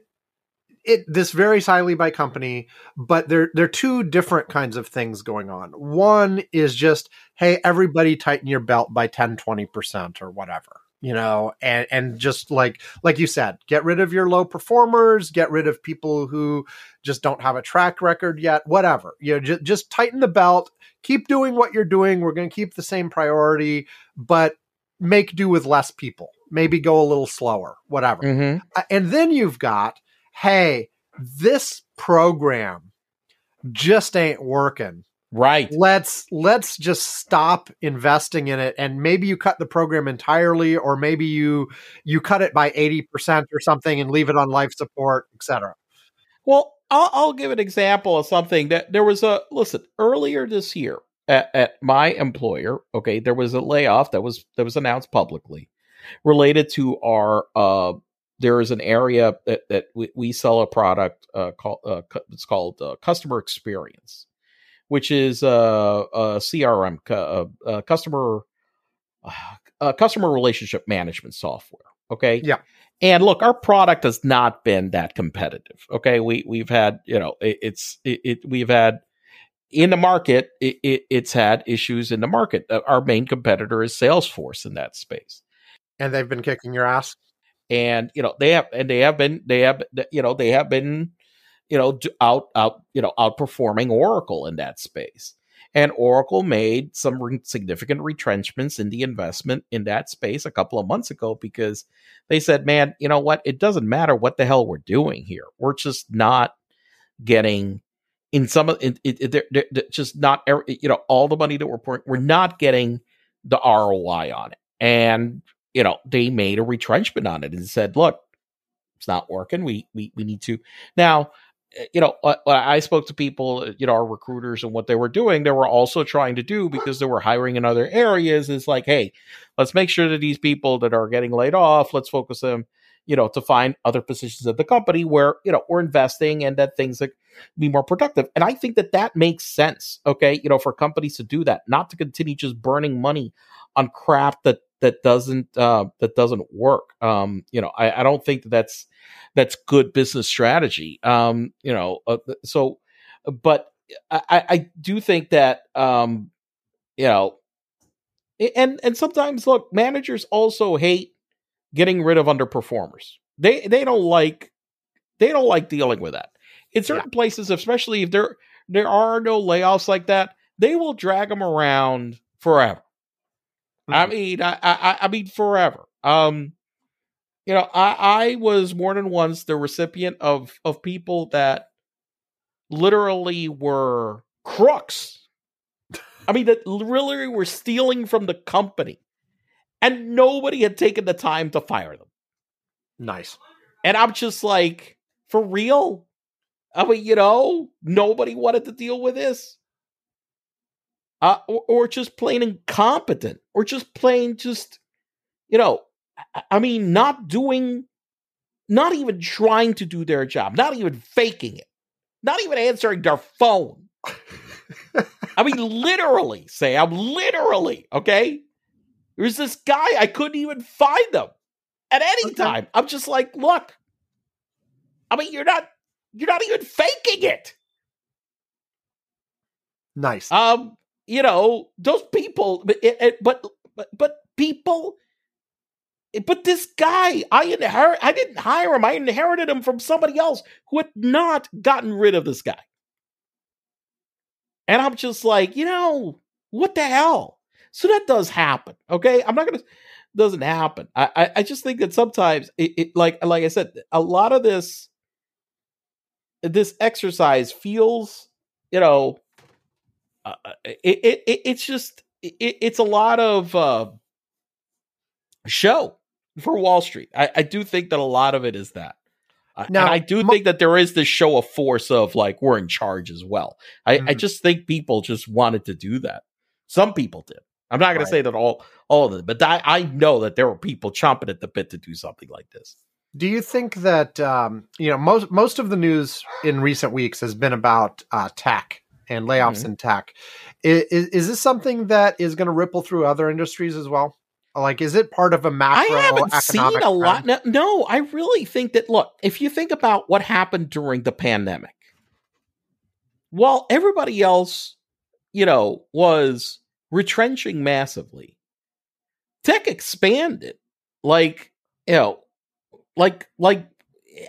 it this varies highly by company, but there there are two different kinds of things going on. One is just, hey, everybody tighten your belt by 10, 20% or whatever you know and and just like like you said get rid of your low performers get rid of people who just don't have a track record yet whatever you know just, just tighten the belt keep doing what you're doing we're going to keep the same priority but make do with less people maybe go a little slower whatever mm-hmm. and then you've got hey this program just ain't working Right. Let's let's just stop investing in it and maybe you cut the program entirely or maybe you you cut it by 80% or something and leave it on life support, etc. Well, I'll, I'll give an example of something that there was a listen earlier this year at, at my employer. Okay, there was a layoff that was that was announced publicly related to our uh, there is an area that, that we, we sell a product uh, called uh, it's called uh, customer experience which is uh, a CRM, uh, customer uh, customer relationship management software. Okay. Yeah. And look, our product has not been that competitive. Okay, we we've had you know it, it's it, it, we've had in the market it, it, it's had issues in the market. Uh, our main competitor is Salesforce in that space, and they've been kicking your ass. And you know they have and they have been they have you know they have been you know, out out you know outperforming Oracle in that space. And Oracle made some re- significant retrenchments in the investment in that space a couple of months ago because they said, "Man, you know what? It doesn't matter what the hell we're doing here. We're just not getting." In some of it, it, they're, they're just not you know all the money that we're pouring, we're not getting the ROI on it, and you know they made a retrenchment on it and said, "Look, it's not working. We we we need to now." Eh, you know, I spoke to people, uh, you know, our recruiters and what they were doing, they were also trying to do because they were hiring in other areas is like, hey, let's make sure that these people that are getting laid off, let's focus them, you know, to find other positions at the company where, you know, we're investing and that things that be more productive. And I think that that makes sense, okay, you know, for companies to do that, not to continue just burning money on crap that that doesn't uh that doesn't work. Um, you know, I, I don't think that that's that's good business strategy. Um, you know, uh, so, but I, I do think that, um, you know, and and sometimes look, managers also hate getting rid of underperformers. They they don't like they don't like dealing with that. In certain yeah. places, especially if there there are no layoffs like that, they will drag them around forever. Mm-hmm. I mean, I, I I mean forever. Um, you know, I, I was more than once the recipient of of people that literally were crooks. I mean, that literally were stealing from the company, and nobody had taken the time to fire them. Nice. And I'm just like, for real? I mean, you know, nobody wanted to deal with this. Uh, or, or just plain incompetent, or just plain just, you know, I mean, not doing, not even trying to do their job, not even faking it, not even answering their phone. I mean, literally, say, I'm literally, okay? There's this guy, I couldn't even find them at any time. I'm just like, look, I mean, you're not, you're not even faking it. Nice. Um, you know, those people, but, it, it, but, but, but people. Eh, but this guy, I inherit. I didn't hire him. I inherited him from somebody else who had not gotten rid of this guy. And I'm just like, you know, what the hell? So that does happen. Okay, I'm not gonna doesn't happen. I I, I just think that sometimes it, it like like I said, a lot of this this exercise feels, you know, uh, it, it, it it's just it, it's a lot of uh, show for Wall Street. I, I do think that a lot of it is that. Now, and I do think that there is this show of force of like we're in charge as well. I, mm-hmm. I just think people just wanted to do that. Some people did. I'm not going right. to say that all all of them, but I, I know that there were people chomping at the bit to do something like this. Do you think that um, you know most most of the news in recent weeks has been about uh, tech and layoffs mm-hmm. in tech? Is, is this something that is going to ripple through other industries as well? Like, is it part of a macro? I haven't seen a trend? lot. No, no, I really think that. Look, if you think about what happened during the pandemic, while everybody else, you know, was retrenching massively, tech expanded. Like, you know, like, like,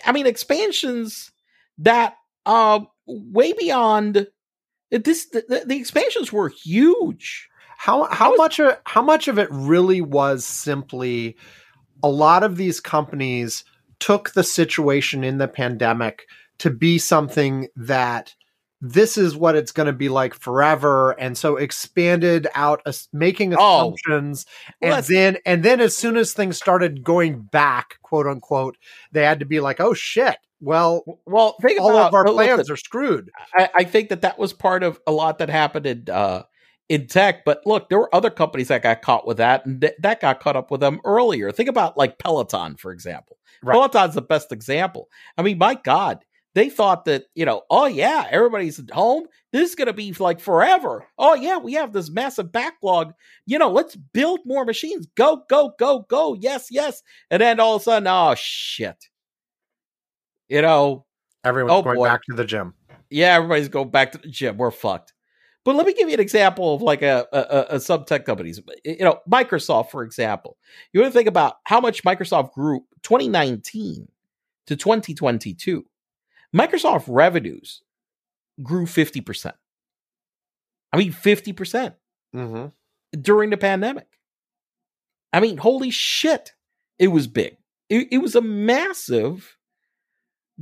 I mean, expansions that uh way beyond this. The, the expansions were huge how how was, much of how much of it really was simply a lot of these companies took the situation in the pandemic to be something that this is what it's going to be like forever and so expanded out uh, making assumptions oh, well, and then and then as soon as things started going back quote unquote they had to be like oh shit well well think all about, of our plans listen, are screwed I, I, think that that was part of a lot that happened in uh, in tech. But look, there were other companies that got caught with that, and th- that got caught up with them earlier. Think about like Peloton, for example. Right. Peloton's the best example. I mean, my God, they thought that, you know, oh yeah, everybody's at home. This is going to be like forever. Oh yeah, we have this massive backlog. You know, let's build more machines. Go, go, go, go. Yes, yes. And then all of a sudden, oh shit. You know, everyone's oh, going boy. back to the gym. Yeah, everybody's going back to the gym. We're fucked. But let me give you an example of like a, a, a sub tech companies. You know, Microsoft, for example. You want to think about how much Microsoft grew 2019 to 2022. Microsoft revenues grew 50%. I mean, 50% mm-hmm. during the pandemic. I mean, holy shit. It was big. It, it was a massive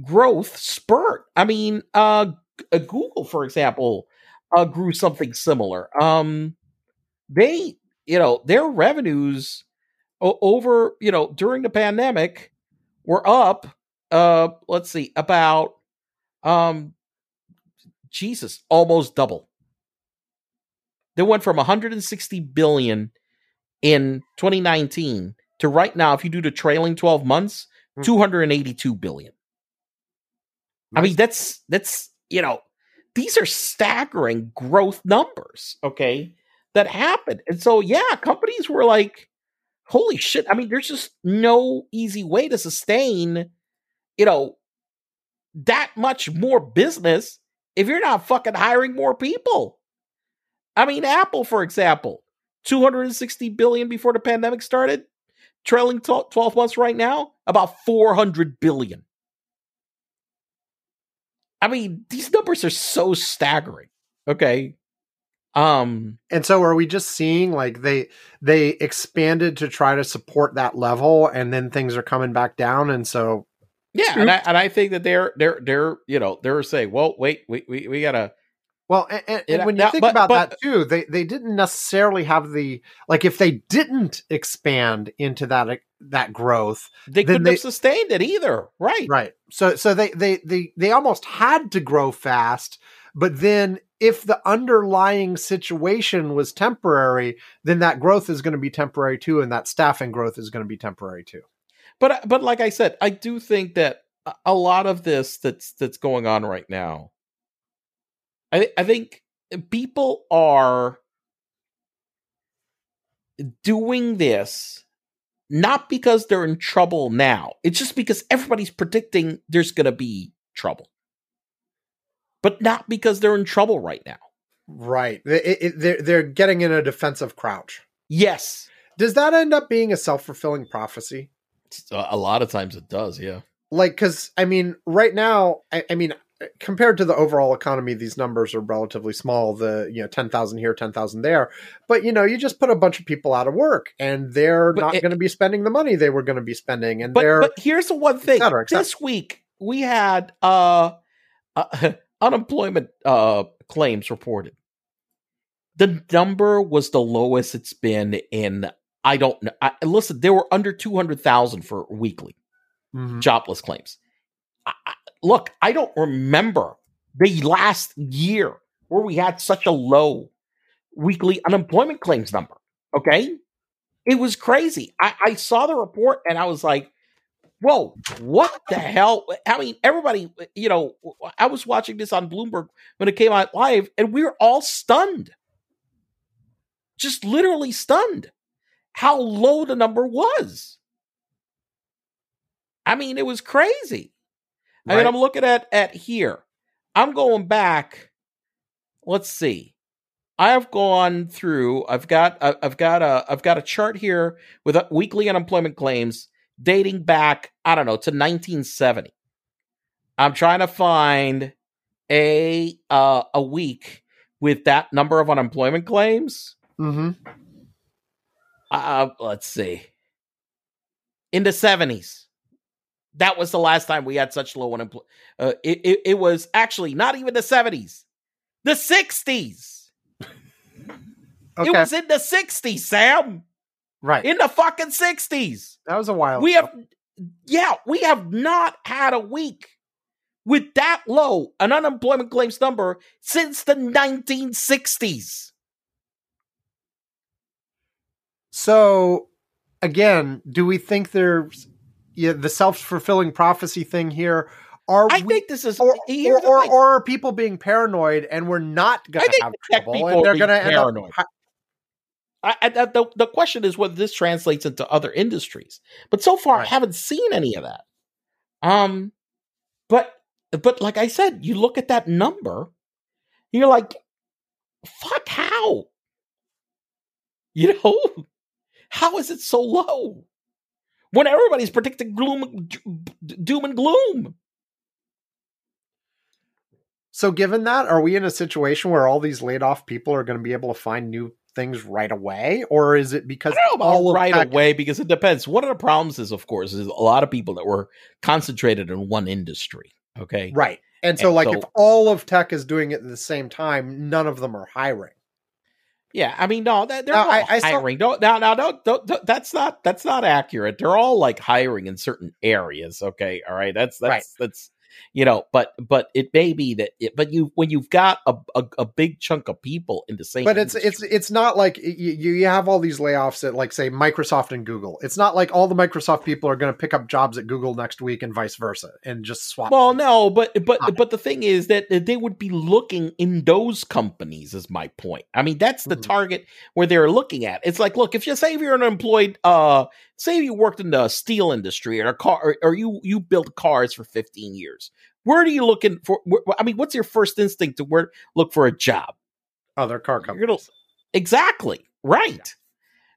growth spurt. I mean, uh, Google, for example, uh, grew something similar. Um, they, you know, their revenues o- over, you know, during the pandemic were up. Uh, let's see, about, um, Jesus, almost double. They went from 160 billion in 2019 to right now, if you do the trailing 12 months, mm. 282 billion. Nice. I mean, that's that's you know, these are staggering growth numbers, okay, that happened. And so, yeah, companies were like, holy shit. I mean, there's just no easy way to sustain, you know, that much more business if you're not fucking hiring more people. I mean, Apple, for example, 260 billion before the pandemic started, trailing 12 months right now, about 400 billion. I mean, these numbers are so staggering. Okay. Um and so are we just seeing like they they expanded to try to support that level and then things are coming back down and so yeah, and I and I think that they're they're they're you know they're saying, well, wait, we we, we gotta well, and, and, and when you now, think but, about but, that too, they they didn't necessarily have the like if they didn't expand into that that growth, they couldn't they, have sustained it either, right? Right. So so they they they they almost had to grow fast, but then if the underlying situation was temporary, then that growth is going to be temporary too, and that staffing growth is going to be temporary too. But but like I said, I do think that a lot of this that's that's going on right now I I think people are doing this not because they're in trouble now. It's just because everybody's predicting there's going to be trouble. But not because they're in trouble right now. Right. They're they're getting in a defensive crouch. Yes. Does that end up being a self fulfilling prophecy? A lot of times it does, yeah. Like, because I mean, right now, I, I mean, compared to the overall economy, these numbers are relatively small. The you know ten thousand here, ten thousand there, but you know, you just put a bunch of people out of work, and they're But not going to be spending the money they were going to be spending, and But they're but here's the one thing. cetera, et cetera. This week we had uh, uh unemployment uh claims reported. The number was the lowest it's been in I don't know. I, listen, there were under 200,000 for weekly Mhm. jobless claims. I, I, look, I don't remember the last year where we had such a low weekly unemployment claims number. Okay. It was crazy. I, I saw the report and I was like, whoa, what the hell? I mean, everybody, you know, I was watching this on Bloomberg when it came out live and we were all stunned. Just literally stunned how low the number was. I mean, it was crazy. I mean, I'm looking at at here. I'm going back. Let's see. I have gone through. I've got. I've got a. I've got a chart here with weekly unemployment claims dating back. I don't know to 1970. I'm trying to find a uh, a week with that number of unemployment claims. Mhm. Uh, let's see. In the 70s. That was the last time we had such low unemployment. Uh, it, it, it was actually not even the 70s, the 60s. It was in the 60s, Sam. right. In the fucking 60s. that was a while. We ago. have, yeah, we have not had a week with that low an unemployment claims number since the 1960s. So again, do we think there's yeah, the self fulfilling prophecy thing here? Are I we, think this is, or, or, or, or are people being paranoid and we're not going to have tech trouble people and they're going to end paranoid. up I, I, the, the question is whether this translates into other industries. But so far, I haven't seen any of that. Um, but but like I said, you look at that number, you're like, fuck, how? You know, how is it so low when everybody's predicting gloom, doom and gloom? So, given that, are we in a situation where all these laid off people are going to be able to find new things right away, or is it because I don't know about all of right away because it depends. One of the problems is, of course, is a lot of people that were concentrated in one industry. Okay, right? And so, And like, so- if all of tech is doing it at the same time, none of them are hiring. Yeah, I mean, no, they're Now, all I- I saw- hiring. Don't now, now, don't, don't, don't- That's not that's not accurate. They're all like hiring in certain areas. Okay, all right. That's that's Right. that's you know, but but it may be that. It, but you when you've got a, a a big chunk of people in the same, But it's industry- it's it's not like you, you have all these layoffs at like say Microsoft and Google. It's not like all the Microsoft people are going to pick up jobs at Google next week and vice versa and just swap. Well, no, but but but the thing is that they would be looking in those companies. Is my point. I mean, that's the Mhm. target where they're looking at. It's like, look, if you say if you're an employed, uh, say you worked in the steel industry or a car, or, or you you built cars for 15 years. Where do you looking for? Where, I mean, what's your first instinct to where look for a job? other car companies. gonna exactly right.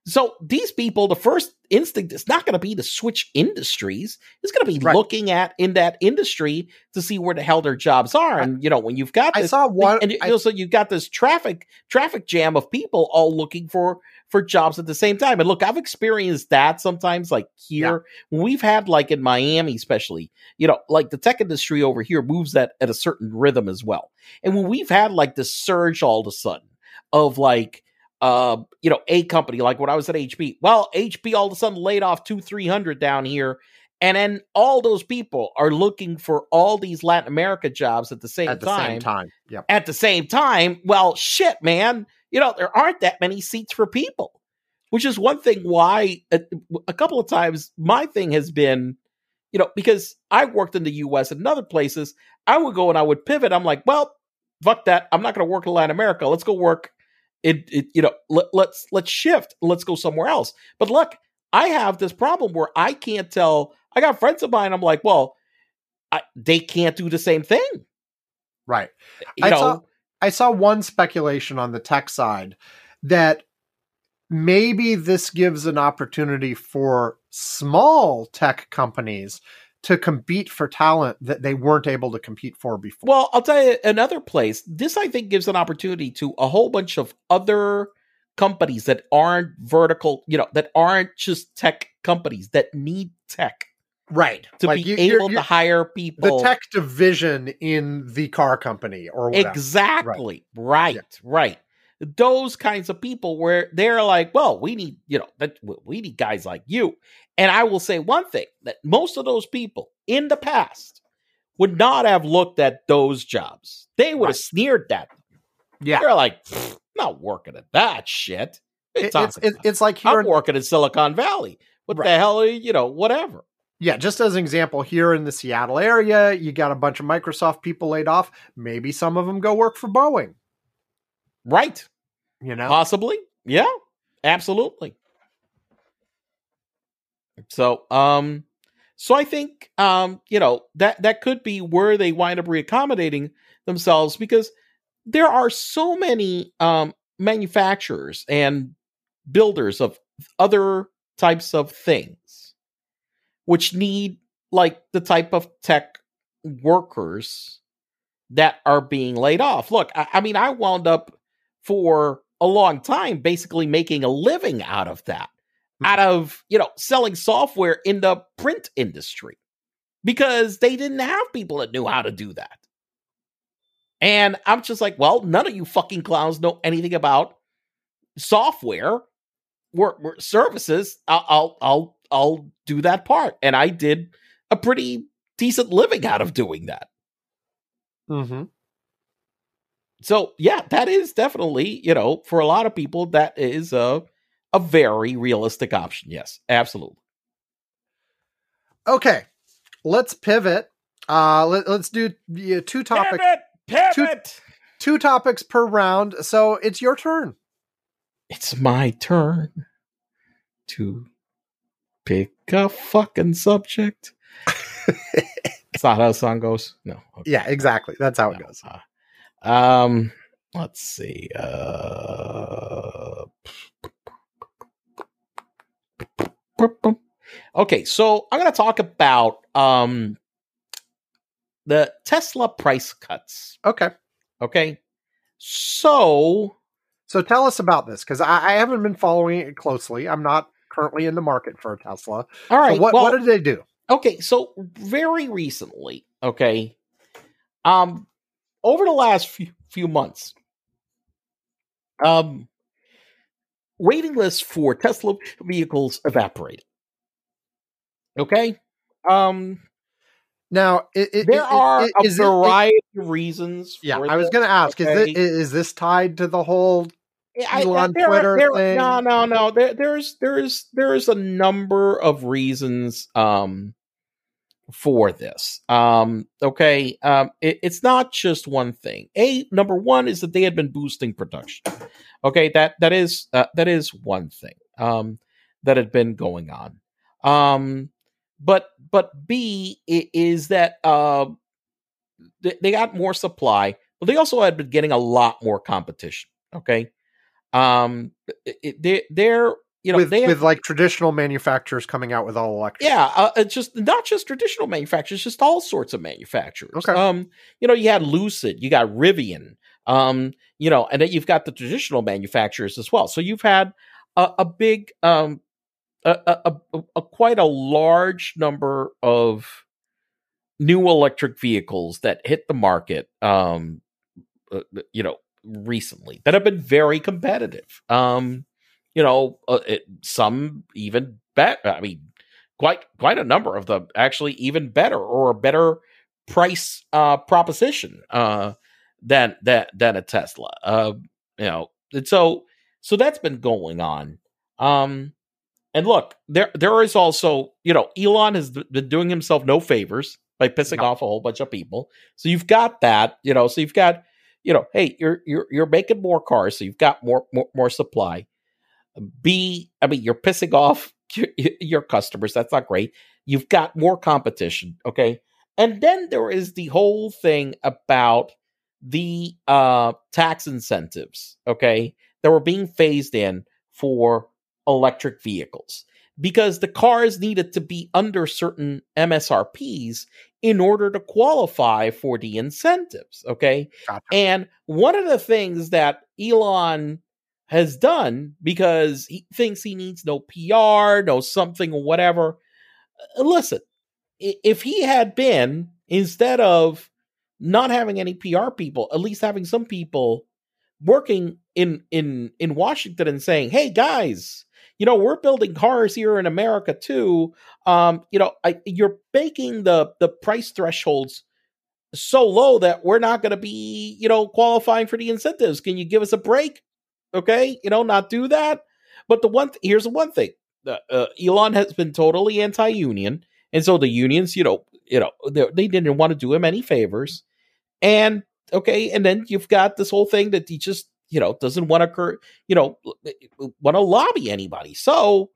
So these people, the first instinct is not going to be to switch industries. It's going to be Right. looking at in that industry to see where the hell their jobs are. And you know, when you've got I saw one. and you, I- also you've got this traffic traffic jam of people all looking for for jobs at the same time. And look, I've experienced that sometimes, like here when we've had like in Miami, especially, you know, like the tech industry over here moves that at a certain rhythm as well. And when we've had like this surge all of a sudden of like uh, you know, a company like when I was at HP. Well, HP all of a sudden laid off two, three hundred down here, and then all those people are looking for all these Latin America jobs at the same at the time. same time. Yep. At the same time, well, shit, man, you know there aren't that many seats for people, which is one thing why a, a couple of times my thing has been, you know, because I worked in the U.S. and other places, I would go and I would pivot. I'm like, well, fuck that, I'm not going to work in Latin America. Let's go work it, it you know let, let's let's shift let's go somewhere else but look i have this problem where i can't tell i got friends of mine i'm like well I, they can't do the same thing Right. you I know saw- I saw one speculation on the tech side that maybe this gives an opportunity for small tech companies to compete for talent that they weren't able to compete for before. Well, I'll tell you another place. This I think gives an opportunity to a whole bunch of other companies that aren't vertical, you know, that aren't just tech companies that need tech right to Like, be you- you're- able to you're- hire people. the tech division in the car company or whatever. exactly. Right. Right. Those kinds of people where they're like, well, we need, you know, that we need guys like you. And I will say one thing that most of those people in the past would not have looked at those jobs. They would have sneered at them. Yeah. They're like, not working at that shit. It- it's it, it's like here I'm working in Silicon Valley. What Right. the hell are you, you know, whatever. Yeah, just as an example, here in the Seattle area, you got a bunch of Microsoft people laid off. Maybe some of them go work for Boeing. Right. You know, Possibly. Yeah. Absolutely. So, um, so I think, um, you know, that that could be where they wind up reaccommodating themselves because there are so many um manufacturers and builders of other types of things which need like the type of tech workers that are being laid off. Look, I, I mean, I wound up for a long time basically making a living out of that, hmm. out of, you know, selling software in the print industry because they didn't have people that knew how to do that. And I'm just like, well, none of you fucking clowns know anything about software or, or services. I'll, I'll, I'll, I'll do that part. And I did a pretty decent living out of doing that. Mm-hmm. So yeah, that is definitely, you know, for a lot of people, that is a a very realistic option. Yes, absolutely. Okay, let's pivot. Uh, let, us do uh, two topics. Pivot, Two- pivot. Two topics per round. So it's your turn. It's my turn to pick a fucking subject. It's not how the song goes. No. okay. Yeah, exactly. That's how it No, goes. uh, um, let's see. Uh, okay, so I'm going to talk about um the Tesla price cuts. Okay. Okay, so So tell us about this because I, I haven't been following it closely. I'm not currently in the market for a Tesla. all right, so what, well, what did they do? okay so very recently okay um over the last few, few months um waiting lists for tesla vehicles evaporated okay um Now, it, it, there it- are a is variety of reasons yeah, I was going to ask: is, okay? it, is this tied to the whole? I- there Twitter there- thing? No, no, no. There, there's there's there's a number of reasons um for this. Um, okay, um, it, it's not just one thing. A number one is that they had been boosting production. Okay, that that is uh, that is one thing um that had been going on. Um, but but B is that uh they, they got more supply, but they also had been getting a lot more competition. Okay um it, they they're you know with they have, with like traditional manufacturers coming out with all electric. yeah uh, it's just not just traditional manufacturers just all sorts of manufacturers Okay. um you know you had lucid you got rivian um you know and then you've got the traditional manufacturers as well so you've had a, a big um a, a, a, a quite a large number of new electric vehicles that hit the market um uh, you know recently that have been very competitive. Um you know uh, it, some even better i mean quite quite a number of them actually even better or a better price uh proposition uh than than than a tesla. Uh you know and so so that's been going on. Um and look there there is also you know elon has been doing himself no favors by pissing No. off a whole bunch of people. So you've got that you know so you've got you know hey you're you're you're making more cars so you've got more more, more supply. B i mean you're pissing off your, your customers. That's not great. You've got more competition okay? And then there is the whole thing about the uh tax incentives okay that were being phased in for electric vehicles because the cars needed to be under certain MSRPs in order to qualify for the incentives. Okay. Gotcha. And one of the things that Elon has done because he thinks he needs no PR, no something or whatever. uh, Listen, if he had been, instead of not having any PR people, at least having some people working in in in Washington and saying, "Hey guys, you know, we're building cars here in America too. Um, you know, I, you're making the the price thresholds so low that we're not going to be, you know, qualifying for the incentives. Can you give us a break? Okay, you know, not do that. But the one th- here's the one thing: uh, uh, Elon has been totally anti-union, and so the unions, you know, you know, they, they didn't want to do him any favors. And okay, and then you've got this whole thing that he just, you know, doesn't want to, you know, want to lobby anybody. So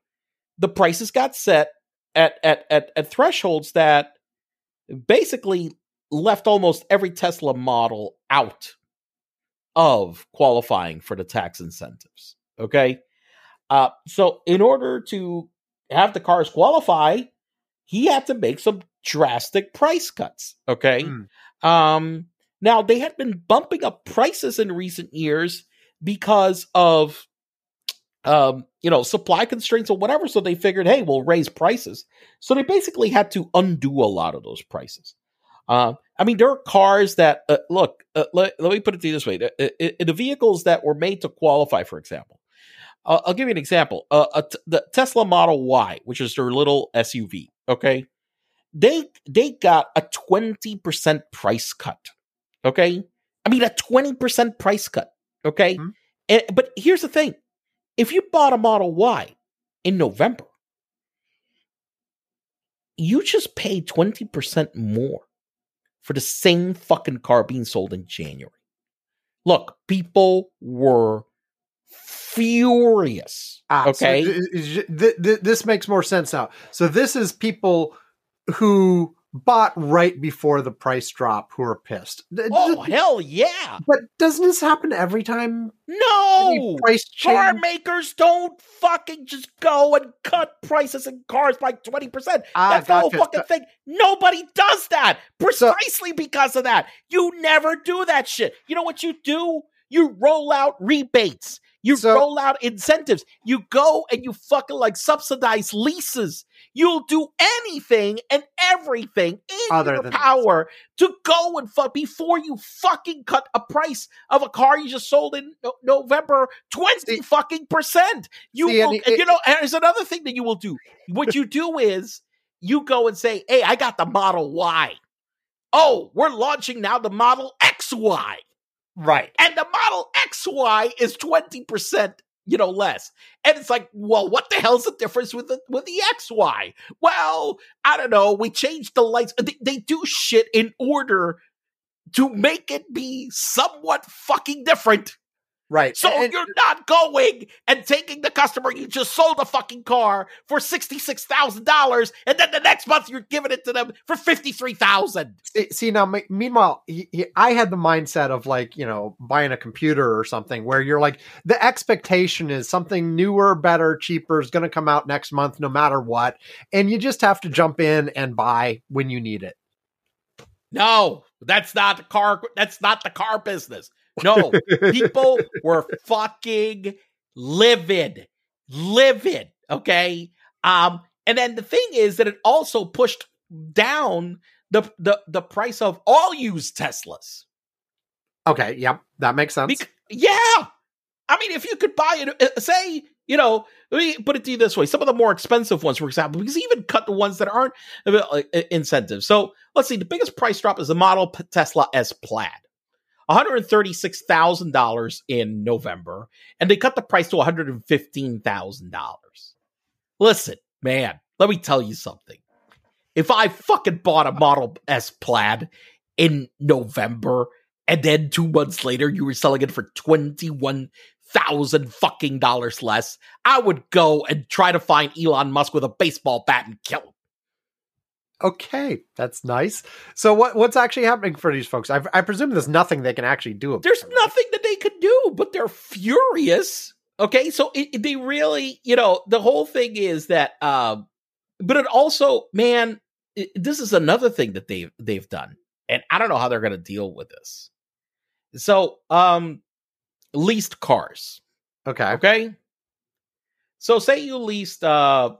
the prices got set at at at, at thresholds that basically left almost every Tesla model out of qualifying for the tax incentives. Okay. Uh, so in order to have the cars qualify, he had to make some drastic price cuts. Okay. Hmm. Um, now they had been bumping up prices in recent years because of um, you know, supply constraints or whatever. So they figured, hey, we'll raise prices. So they basically had to undo a lot of those prices. Uh, I mean, there are cars that uh, look. Uh, let, let me put it to you this way: the, uh, the vehicles that were made to qualify, for example, I'll give you an example. Uh, t- the Tesla Model Y, which is their little SUV, okay, they they got a twenty percent price cut. Okay, I mean a twenty percent price cut. Okay, Hmm. and, but here's the thing: if you bought a Model Y in November, you just paid twenty percent more for the same fucking car being sold in January. Look, people were furious. Ah, so okay. th- th- th- this makes more sense now. So this is people who bought right before the price drop who are pissed. Oh hell yeah! but doesn't this happen every time No, price car makers don't fucking just go and cut prices in cars by twenty percent. Ah, That's the whole fucking thing. Nobody does that precisely because of that. You never do that shit. You know what you do? You roll out rebates. You So- roll out incentives. You go and you fucking like subsidize leases. You'll do anything and everything in Other your power to go and fuck before you fucking cut a price of a car you just sold in no- November twenty See- fucking percent. You See, will, and it- you know, and there's another thing that you will do. What you do is you go and say, "Hey, I got the Model Y. Oh, we're launching now the Model XY, Right. and the Model XY is twenty percent." You know, less, and it's like, well, what the hell's the difference with the with the XY? Well, I don't know. We changed the lights. They, they do shit in order to make it be somewhat fucking different. Right. So And- you're not going and taking the customer you just sold a fucking car for sixty six thousand dollars, and then the next month you're giving it to them for fifty three thousand. See, see now, meanwhile, he, he, I had the mindset of like you know buying a computer or something where you're like the expectation is something newer, better, cheaper is going to come out next month, no matter what, and you just have to jump in and buy when you need it. No, that's not the car. That's not the car business. No, people were fucking livid, livid. Okay. Um, and then the thing is that it also pushed down the the the price of all used Teslas. Okay, yep, that makes sense. Yeah. I mean, if you could buy it, uh, say, you know, let me put it to you this way: some of the more expensive ones, for example, because even cut the ones that aren't uh, uh, incentives. So let's see, the biggest price drop is the Model Tesla S Plaid, one hundred thirty-six thousand dollars in November, and they cut the price to one hundred fifteen thousand dollars. Listen, man, let me tell you something. If I fucking bought a Model S Plaid in November and then two months later you were selling it for twenty one thousand fucking dollars less, I would go and try to find Elon Musk with a baseball bat and kill him. Okay, that's nice. So what what's actually happening for these folks? I, I presume there's nothing they can actually do. About There's it. nothing that they could do, but they're furious. Okay, so it, it- they really, you know, the whole thing is that, uh, but it also, man, this is another thing that they've they've done, and I don't know how they're going to deal with this. So, um, leased cars. Okay. Okay. So say you leased uh,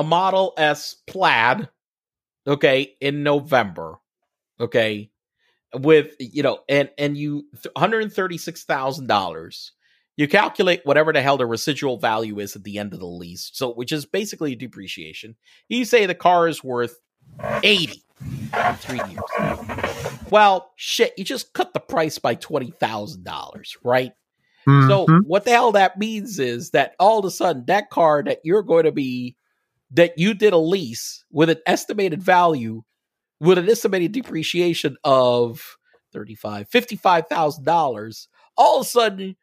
a Model S Plaid, okay, in November, okay, with you know, and and you one hundred thirty six thousand dollars. You calculate whatever the hell the residual value is at the end of the lease, so which is basically depreciation. You say the car is worth eighty in three years. Well, shit, you just cut the price by twenty thousand dollars, right? So Mhm. what the hell that means is that all of a sudden that car that you're going to be that you did a lease with an estimated value with an estimated depreciation of 35 $55,000 all of a sudden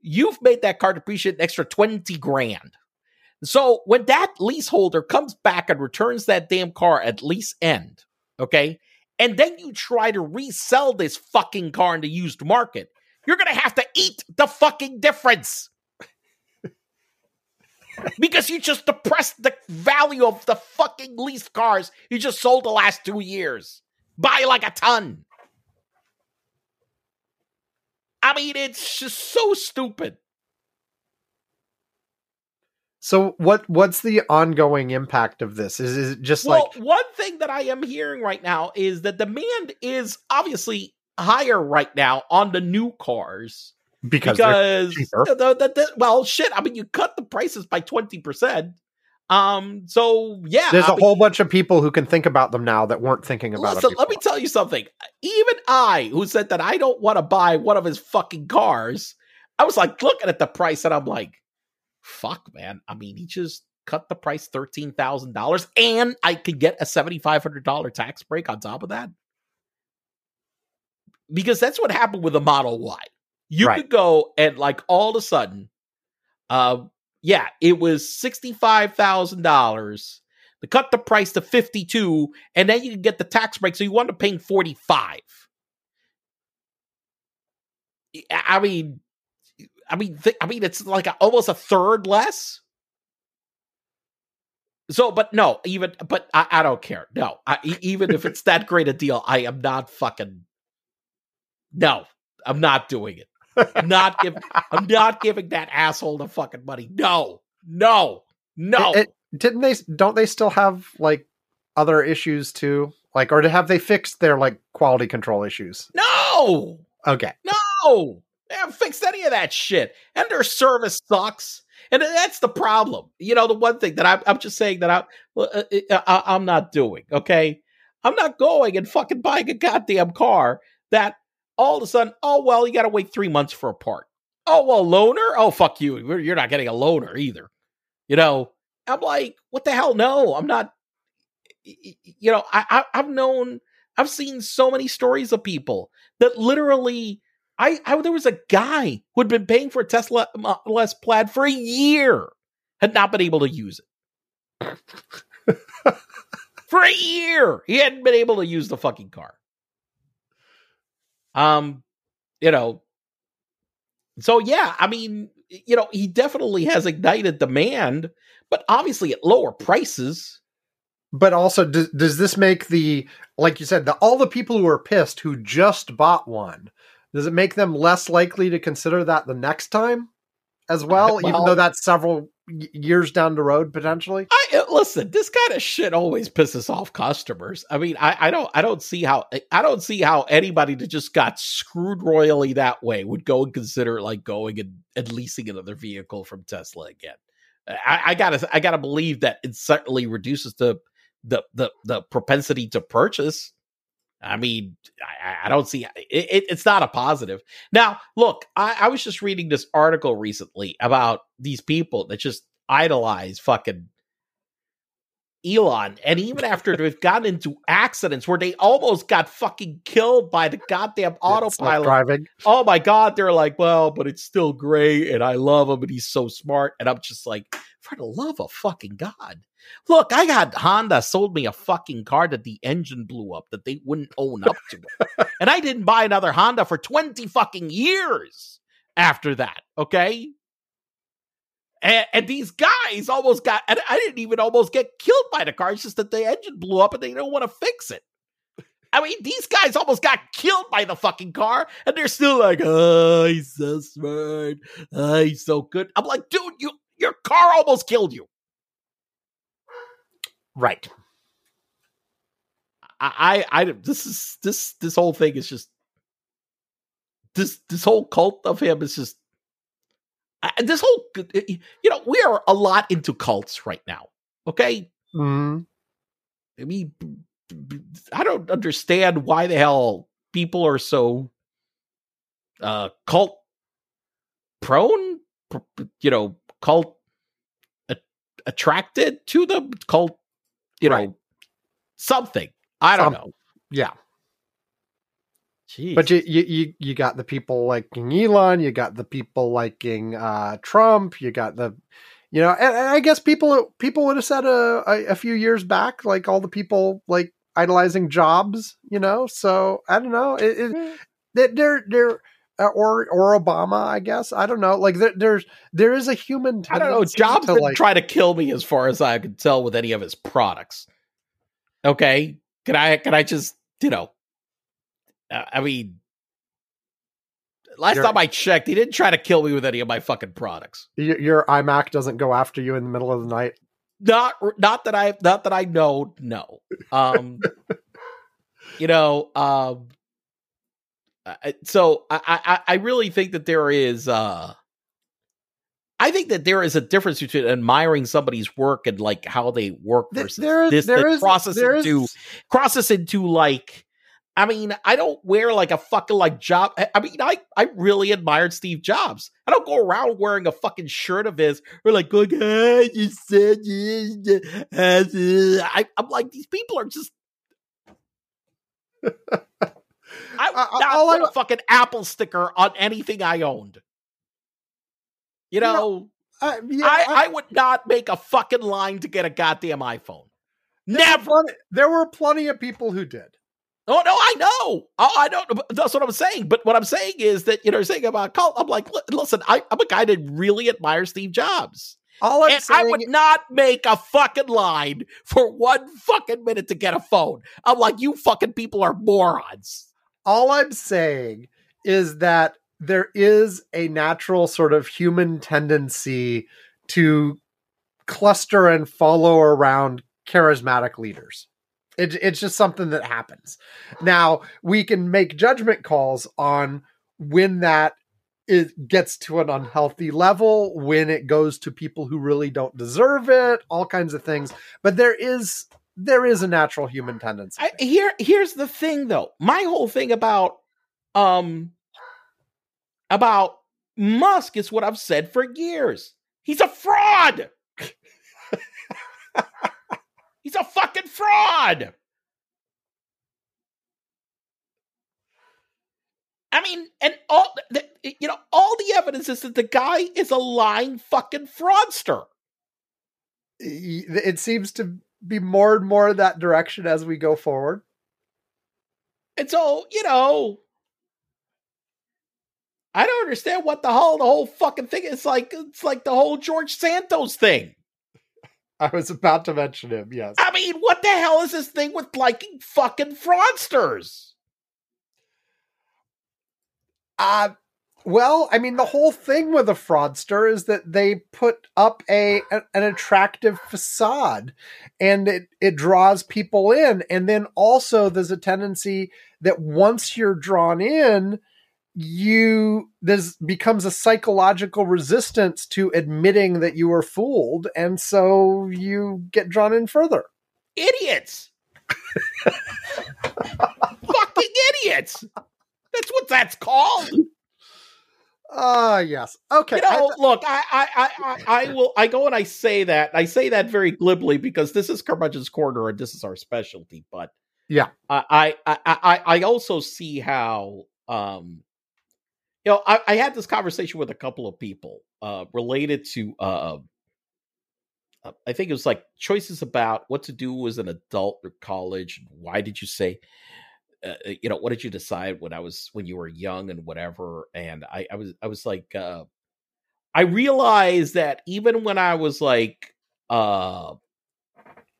you've made that car depreciate an extra 20 grand. So when that leaseholder comes back and returns that damn car at lease end, okay? And then you try to resell this fucking car in the used market you're gonna have to eat the fucking difference because you just depressed the value of the fucking leased cars you just sold the last two years by like a ton. I mean, it's just so stupid. So what what's the ongoing impact of this? Is, is it just like well, like one thing that I am hearing right now is that demand is obviously higher right now on the new cars because, because the, the, the- well, shit. I mean, you cut the prices by twenty percent. Um. So yeah, there's a a whole bunch of people who can think about them now that weren't thinking about Listen, it. let me tell you something. Even I, who said that I don't want to buy one of his fucking cars, I was like looking at the price and I'm like, fuck, man. I mean, he just cut the price thirteen thousand dollars, and I could get a seventy five hundred dollar tax break on top of that. Because that's what happened with the Model Y. You Right. could go and like all of a sudden, uh, yeah, it was sixty five thousand dollars. They cut the price to fifty two, and then you can get the tax break. So you wound up paying forty five. I mean, I mean, th- I mean, it's like a, almost a third less. So, but no, even, but I, I don't care. No, I, even if it's that great a deal, I am not fucking. No, I'm not doing it. I'm not giving. I'm not giving that asshole the fucking money. No, no, no. It- it- didn't they? Don't they still have like other issues too? Like, or have they fixed their like quality control issues? no, Okay, no. They haven't fixed any of that shit, and their service sucks. And that's the problem. You know, the one thing that I'm, I'm just saying that I, well, uh, uh, I, I'm not doing. Okay, I'm not going and fucking buying a goddamn car that all of a sudden, oh well, you got to wait three months for a part. Oh well, loaner. Oh fuck you. You're not getting a loaner either. You know, I'm like, what the hell? No, I'm not. You know, I, I I've known, I've seen so many stories of people that literally. I, I there was a guy who had been paying for a Tesla uh, Model S Plaid for a year, had not been able to use it for a year. He hadn't been able to use the fucking car. Um, you know, so yeah, I mean, you know, he definitely has ignited demand, but obviously at lower prices. but also does, does this make the like you said the all the people who are pissed who just bought one? Does it make them less likely to consider that the next time as well, even though that's several years down the road potentially? I uh, listen. This kind of shit always pisses off customers. I mean, I, I don't, I don't see how, I don't see how anybody that just got screwed royally that way would go and consider like going and, and leasing another vehicle from Tesla again. I, I gotta, I gotta believe that it certainly reduces the, the, the, the propensity to purchase. I mean, I, I don't see it, it, it's not a positive. Now, look, I, I was just reading this article recently about these people that just idolize fucking Elon, and even after they've gotten into accidents where they almost got fucking killed by the goddamn autopilot. driving. Oh my god, they're like, well, but it's still great, and I love him, and he's so smart, and I'm just like, for the love of fucking god. Look, I got Honda sold me a fucking car that the engine blew up that they wouldn't own up to and I didn't buy another Honda for 20 fucking years after that. Okay. And, and these guys almost got, and I didn't even almost get killed by the car. It's just that the engine blew up and they don't want to fix it. I mean, these guys almost got killed by the fucking car, and they're still like, "Oh, he's so smart. Oh, he's so good." I'm like, dude, you your car almost killed you. Right. I, I, I, this is this this whole thing is just this this whole cult of him is just this whole you know we are a lot into cults right now. Okay, mm I mean I don't understand why the hell people are so uh cult prone, you know, cult a- attracted to the cult, you Right. know, something. I don't Some- know. Yeah. Jeez. But you, you you you got the people liking Elon, you got the people liking uh, Trump, you got the you know, and, and I guess people people would have said a, a a few years back, like all the people like idolizing Jobs, you know. So I don't know, it, it, Mm. they- they're they're uh, or or Obama, I guess. I don't know. Like there, there's there is a human. I don't know. Jobs to, didn't like, try to kill me as far as I could tell with any of his products. Okay, can I can I just you know? Uh, I mean, last You're- time I checked, he didn't try to kill me with any of my fucking products. y- your iMac doesn't go after you in the middle of the night. Not not that I not that I know. No. Um. you know. Um. So I, I I really think that there is. uh I think that there is a difference between admiring somebody's work and like how they work versus there is this there is crosses there into is crosses into like I mean, I don't wear like a fucking like job. I- I mean, I I really admired Steve Jobs. I don't go around wearing a fucking shirt of his or like going, ah, you said you- I, I'm like, these people are just. I would Uh, not all put a fucking Apple sticker on anything I owned. You know, uh, yeah, I, I would not make a fucking line to get a goddamn iPhone. there were Never. plenty- there were plenty of people who did. Oh no, I know. Oh, I know. but That's what I'm saying. But what I'm saying is that you know, saying about cult, I'm like, listen, I, I'm a guy that really admires Steve Jobs, All I'm and saying, I would not make a fucking line for one fucking minute to get a phone. I'm like, you fucking people are morons. all I'm saying is that there is a natural sort of human tendency to cluster and follow around charismatic leaders. It, it's just something that happens. Now we can make judgment calls on when that it gets to an unhealthy level, when it goes to people who really don't deserve it, all kinds of things. But there is there is a natural human tendency. I, here, here's the thing, though. My whole thing about, um, about Musk is what I've said for years. He's a fraud. He's a fucking fraud. I mean, and all the, you know, all the evidence is that the guy is a lying fucking fraudster. it seems to be more and more in that direction as we go forward. And so, you know, I don't understand what the whole the whole fucking thing is like. It's like the whole George Santos thing. I was about to mention him, yes. I mean, what the hell is this thing with liking fucking fraudsters? Uh well, I mean the whole thing with a fraudster is that they put up a, a- an attractive facade and it it draws people in and then also there's a tendency that once you're drawn in you this becomes a psychological resistance to admitting that you were fooled and so you get drawn in further. Idiots. fucking idiots. That's what that's called. Ah, yes. Okay. you know, look, I, I, I, I, I will. I go and I say that. I say that very glibly because this is Curmudgeon's corner and this is our specialty. But Yeah. I, I, I, I, I also see how, um, you know, I, I had this conversation with a couple of people, uh, related to, uh, uh, I think it was like choices about what to do as an adult or college. Why did you say? uh, you know, what did you decide when I was when you were young and whatever? And I, I was I was like, uh, I realized that even when I was like uh,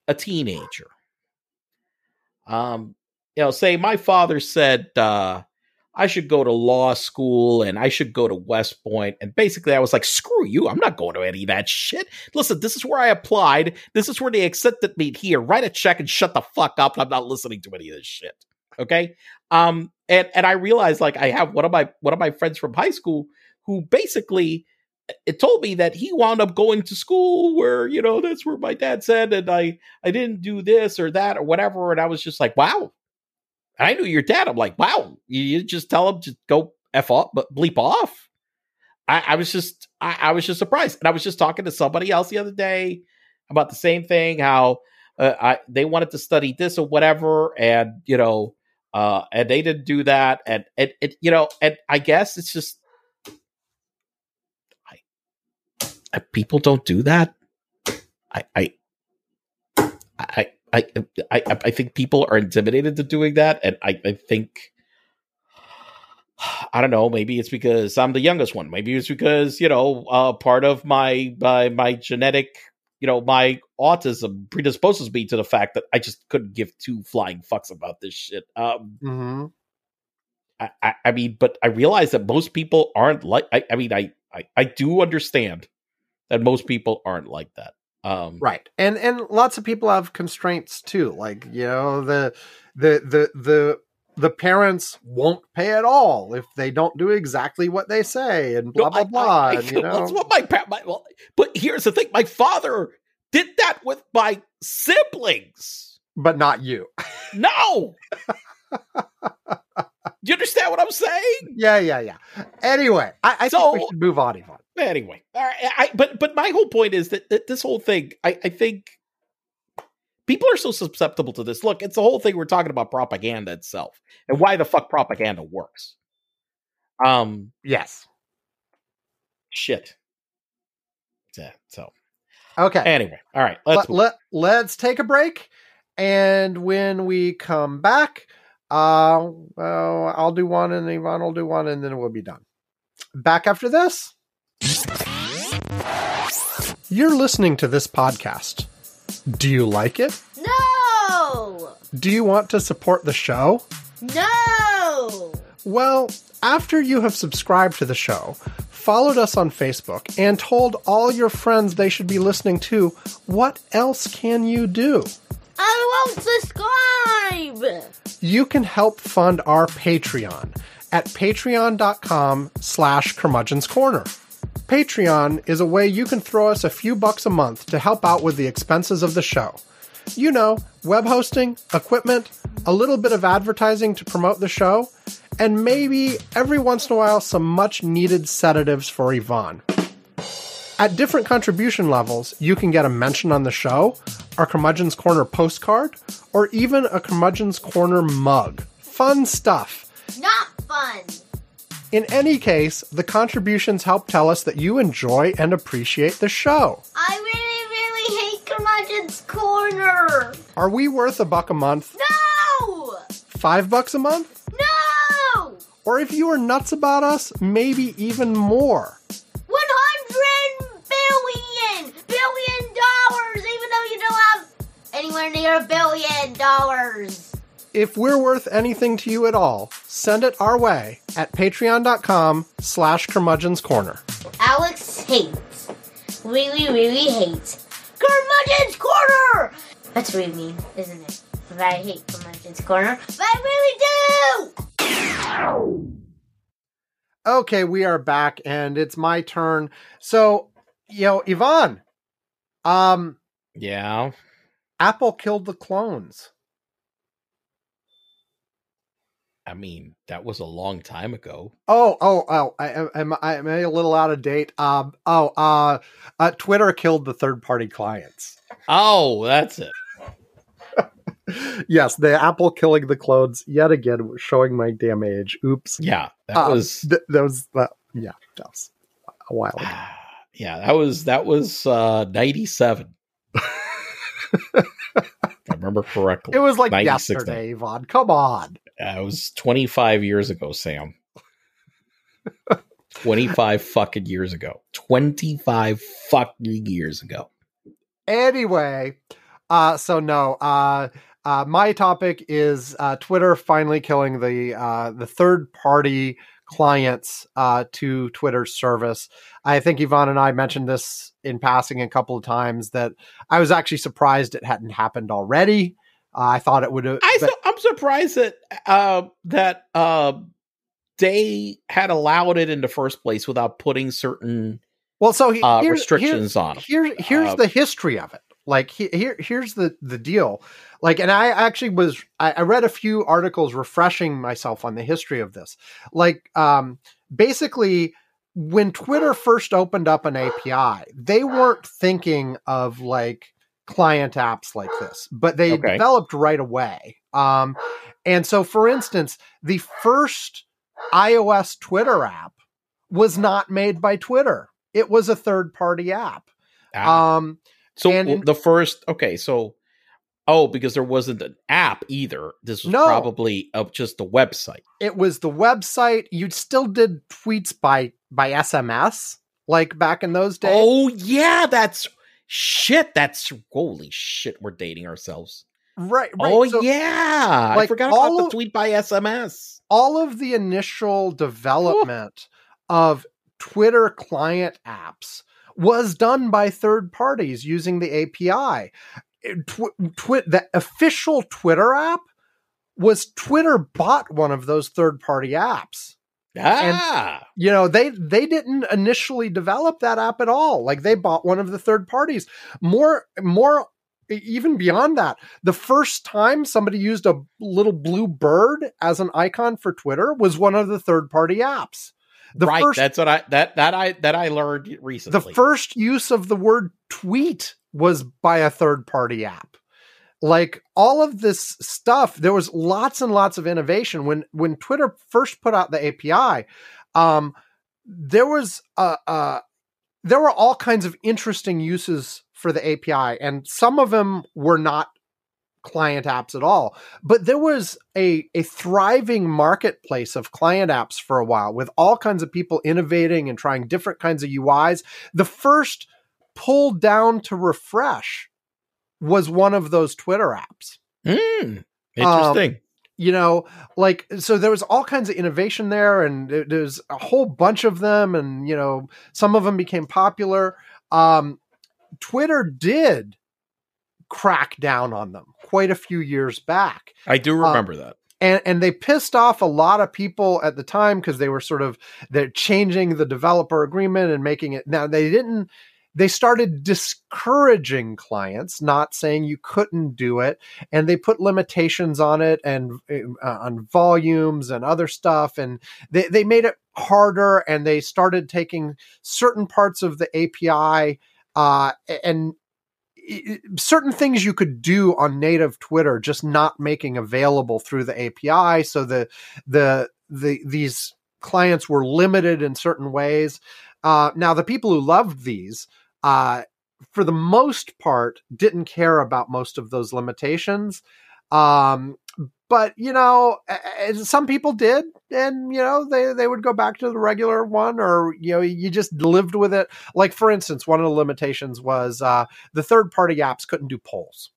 a teenager, um, you know, say my father said uh, I should go to law school and I should go to West Point, and basically I was like, screw you, I'm not going to any of that shit. Listen, this is where I applied. This is where they accepted me here. Write a check and shut the fuck up. I'm not listening to any of this shit. Okay. Um, and and I realized like I have one of my one of my friends from high school who basically it told me that he wound up going to school where you know that's where my dad said and i i didn't do this or that or whatever and i was just like wow i knew your dad. I'm like wow you, just tell him to go f off but bleep off. I, I was just I, I, was just surprised. And i was just talking to somebody else the other day about the same thing how uh, I, they wanted to study this or whatever and you know uh and they didn't do that. And it, it you know and i guess it's just I, people don't do that. I, I, I, I, I, I think people are intimidated to doing that, and I, I think I don't know. Maybe it's because I'm the youngest one. Maybe it's because you know uh, part of my my my genetic, you know, my autism predisposes me to the fact that I just couldn't give two flying fucks about this shit. Um, mm-hmm. I, I, I mean, but I realize that most people aren't like. I, I mean, I, I I do understand that most people aren't like that. Um, right, and and lots of people have constraints too. Like you know the the the the the parents won't pay at all if they don't do exactly what they say, and blah blah blah. I, I, and, you know? That's what my, my well, but here's the thing: my father did that with my siblings, but not you. No. Do you understand what I'm saying? Yeah, yeah, yeah. Anyway, I, I so, think we should move on, Ivan. Anyway, I, but but my whole point is that, that this whole thing, I, I think people are so susceptible to this. Look, it's the whole thing we're talking about propaganda itself and why the fuck propaganda works. Um, yes. Shit. Yeah, so okay. Anyway, all right. Let's let, let, let's take a break, and when we come back, uh, well, I'll do one, and Ivan will do one, and then we'll be done. Back after this. You're listening to this podcast. Do you like it? No! Do you want to support the show? No! Well, after you have subscribed to the show, followed us on Facebook, and told all your friends they should be listening to, what else can you do? I won't subscribe! You can help fund our Patreon at patreon.com slash curmudgeon's corner. Patreon is a way you can throw us a few bucks a month to help out with the expenses of the show. You know, web hosting, equipment, a little bit of advertising to promote the show, and maybe every once in a while some much needed sedatives for Ivan. At different contribution levels, you can get a mention on the show, our Curmudgeon's Corner postcard, or even a Curmudgeon's Corner mug. Fun stuff. Not fun. In any case, the contributions help tell us that you enjoy and appreciate the show. I really, really hate Curmudgeon's Corner. Are we worth a buck a month? No! Five bucks a month? No! Or if you are nuts about us, maybe even more. 100 billion! Billion dollars, even though you don't have anywhere near a billion dollars. If we're worth anything to you at all, send it our way at patreon.com slash curmudgeon's corner. Alex hates, really, really hates curmudgeon's corner! That's really mean, isn't it? But I hate curmudgeon's corner, but I really do! Okay, we are back and it's my turn. So, you know, Ivan, um, yeah, Apple killed the clones. I mean, that was a long time ago. Oh, oh, oh! I am I, am a little out of date. Um, oh, uh, uh, Twitter killed the third party clients. Oh, that's it. yes, the Apple killing the clones yet again, showing my damn age. Oops. Yeah, that um, was th- that was uh, yeah, that was a while ago. yeah, that was that was uh, ninety seven. I remember correctly. It was like yesterday, Ivan. Come on. It was 25 years ago, Sam. 25 fucking years ago. 25 fucking years ago. Anyway, uh, so no, uh, uh, my topic is uh, Twitter finally killing the uh, the third party clients uh, to Twitter's service. I think Ivan and I mentioned this in passing a couple of times that I was actually surprised it hadn't happened already. Uh, I thought it would have. I am surprised that uh, that uh, they had allowed it in the first place without putting certain well, so he, uh, here- restrictions here- on it. Here, here's Uh, the history of it. Like he, here, here's the the deal. Like, and I actually was I, I read a few articles refreshing myself on the history of this. Like, um, basically, when Twitter first opened up an API, they weren't thinking of like client apps like this, but they Okay. developed right away. Um, and so, for instance, the first iOS Twitter app was not made by Twitter. It was a third party app. Ah, Um, so in- the first, okay, so oh, because there wasn't an app either. This was No. probably of just the website. it was the website. You still did tweets by by SMS, like back in those days. Oh yeah, that's shit. That's holy shit. We're dating ourselves. right, right. Oh So yeah, I forgot all about the tweet by SMS. all of the initial development of Twitter client apps was done by third parties using the API. It- eh, Tw- the official Twitter app was Twitter bought one of those third party apps. Ah, you know they they didn't initially develop that app at all. Like they bought one of the third parties. More more even beyond that the first time somebody used a little blue bird as an icon for twitter was one of the third party apps. The right. first that's what I that that I that I learned recently. the first use of the word tweet was by a third party app like all of this stuff there was lots and lots of innovation. When when twitter first put out the api um there was uh uh there were all kinds of interesting uses for the api and some of them were not client apps at all. But there was a a thriving marketplace of client apps for a while with all kinds of people innovating and trying different kinds of uis the first pull down to refresh was one of those twitter apps Hmm, interesting. you know like so there was all kinds of innovation there and there's a whole bunch of them and you know some of them became popular um twitter did crack down on them quite a few years back I do remember that. and and they pissed off a lot of people at the time because they were sort of they're changing the developer agreement and making it now they didn't they started discouraging clients not saying you couldn't do it and they put limitations on it and uh, on volumes and other stuff and they, they made it harder and they started taking certain parts of the api uh, and certain things you could do on native Twitter, just not making available through the API. So the the the these clients were limited in certain ways. Uh, now the people who loved these, uh, for the most part, didn't care about most of those limitations. Um, but you know, some people did, and you know, they they would go back to the regular one, or you know, you just lived with it. Like for instance, one of the limitations was uh, the third party apps couldn't do polls.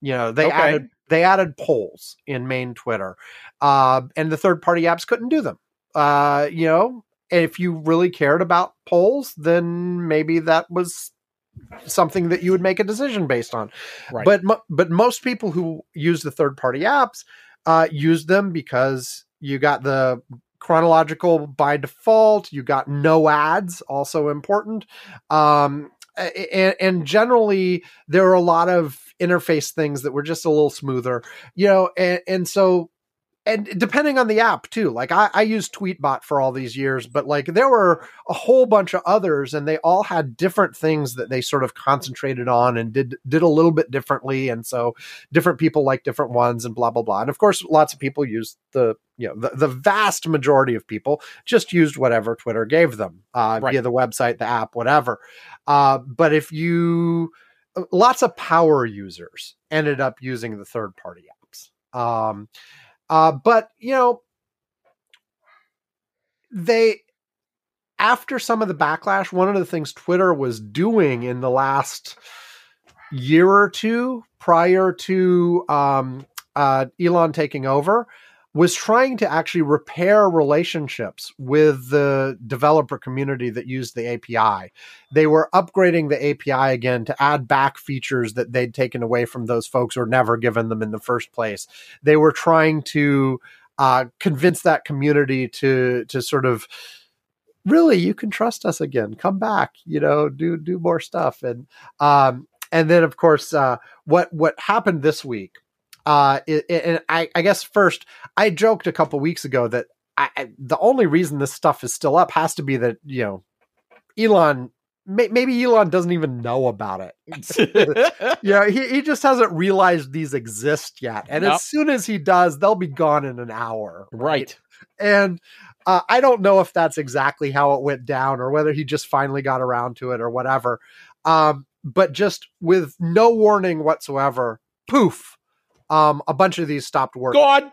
You know, they Okay. added they added polls in main Twitter, uh, and the third party apps couldn't do them. Uh, you know, if you really cared about polls, then maybe that was something that you would make a decision based on. Right. But mo- but most people who use the third party apps uh, use them because you got the chronological by default. You got no ads, also important. Um, and, and generally, there are a lot of interface things that were just a little smoother, you know. And, and so, and depending on the app too. Like I, I used Tweetbot for all these years, but like there were a whole bunch of others, and they all had different things that they sort of concentrated on and did did a little bit differently. And so, different people like different ones, and blah blah blah. And of course, lots of people used the you know the, the vast majority of people just used whatever Twitter gave them uh, Right. via the website, the app, whatever. Uh, but if you lots of power users ended up using the third party apps. Um, uh, but you know, they after some of the backlash, one of the things Twitter was doing in the last year or two prior to um, uh, Elon taking over was trying to actually repair relationships with the developer community that used the API. They were upgrading the API again to add back features that they'd taken away from those folks or never given them in the first place. They were trying to uh, convince that community to to sort of really you can trust us again come back you know do do more stuff and um and then of course uh what what happened this week uh it, it, and I, I guess first i joked a couple weeks ago that I, I, the only reason this stuff is still up has to be that you know elon may, maybe elon doesn't even know about it yeah he, he just hasn't realized these exist yet and Nope. as soon as he does they'll be gone in an hour right. and uh, I don't know if that's exactly how it went down or whether he just finally got around to it or whatever. Um, but just with no warning whatsoever, poof, um, a bunch of these stopped working. God.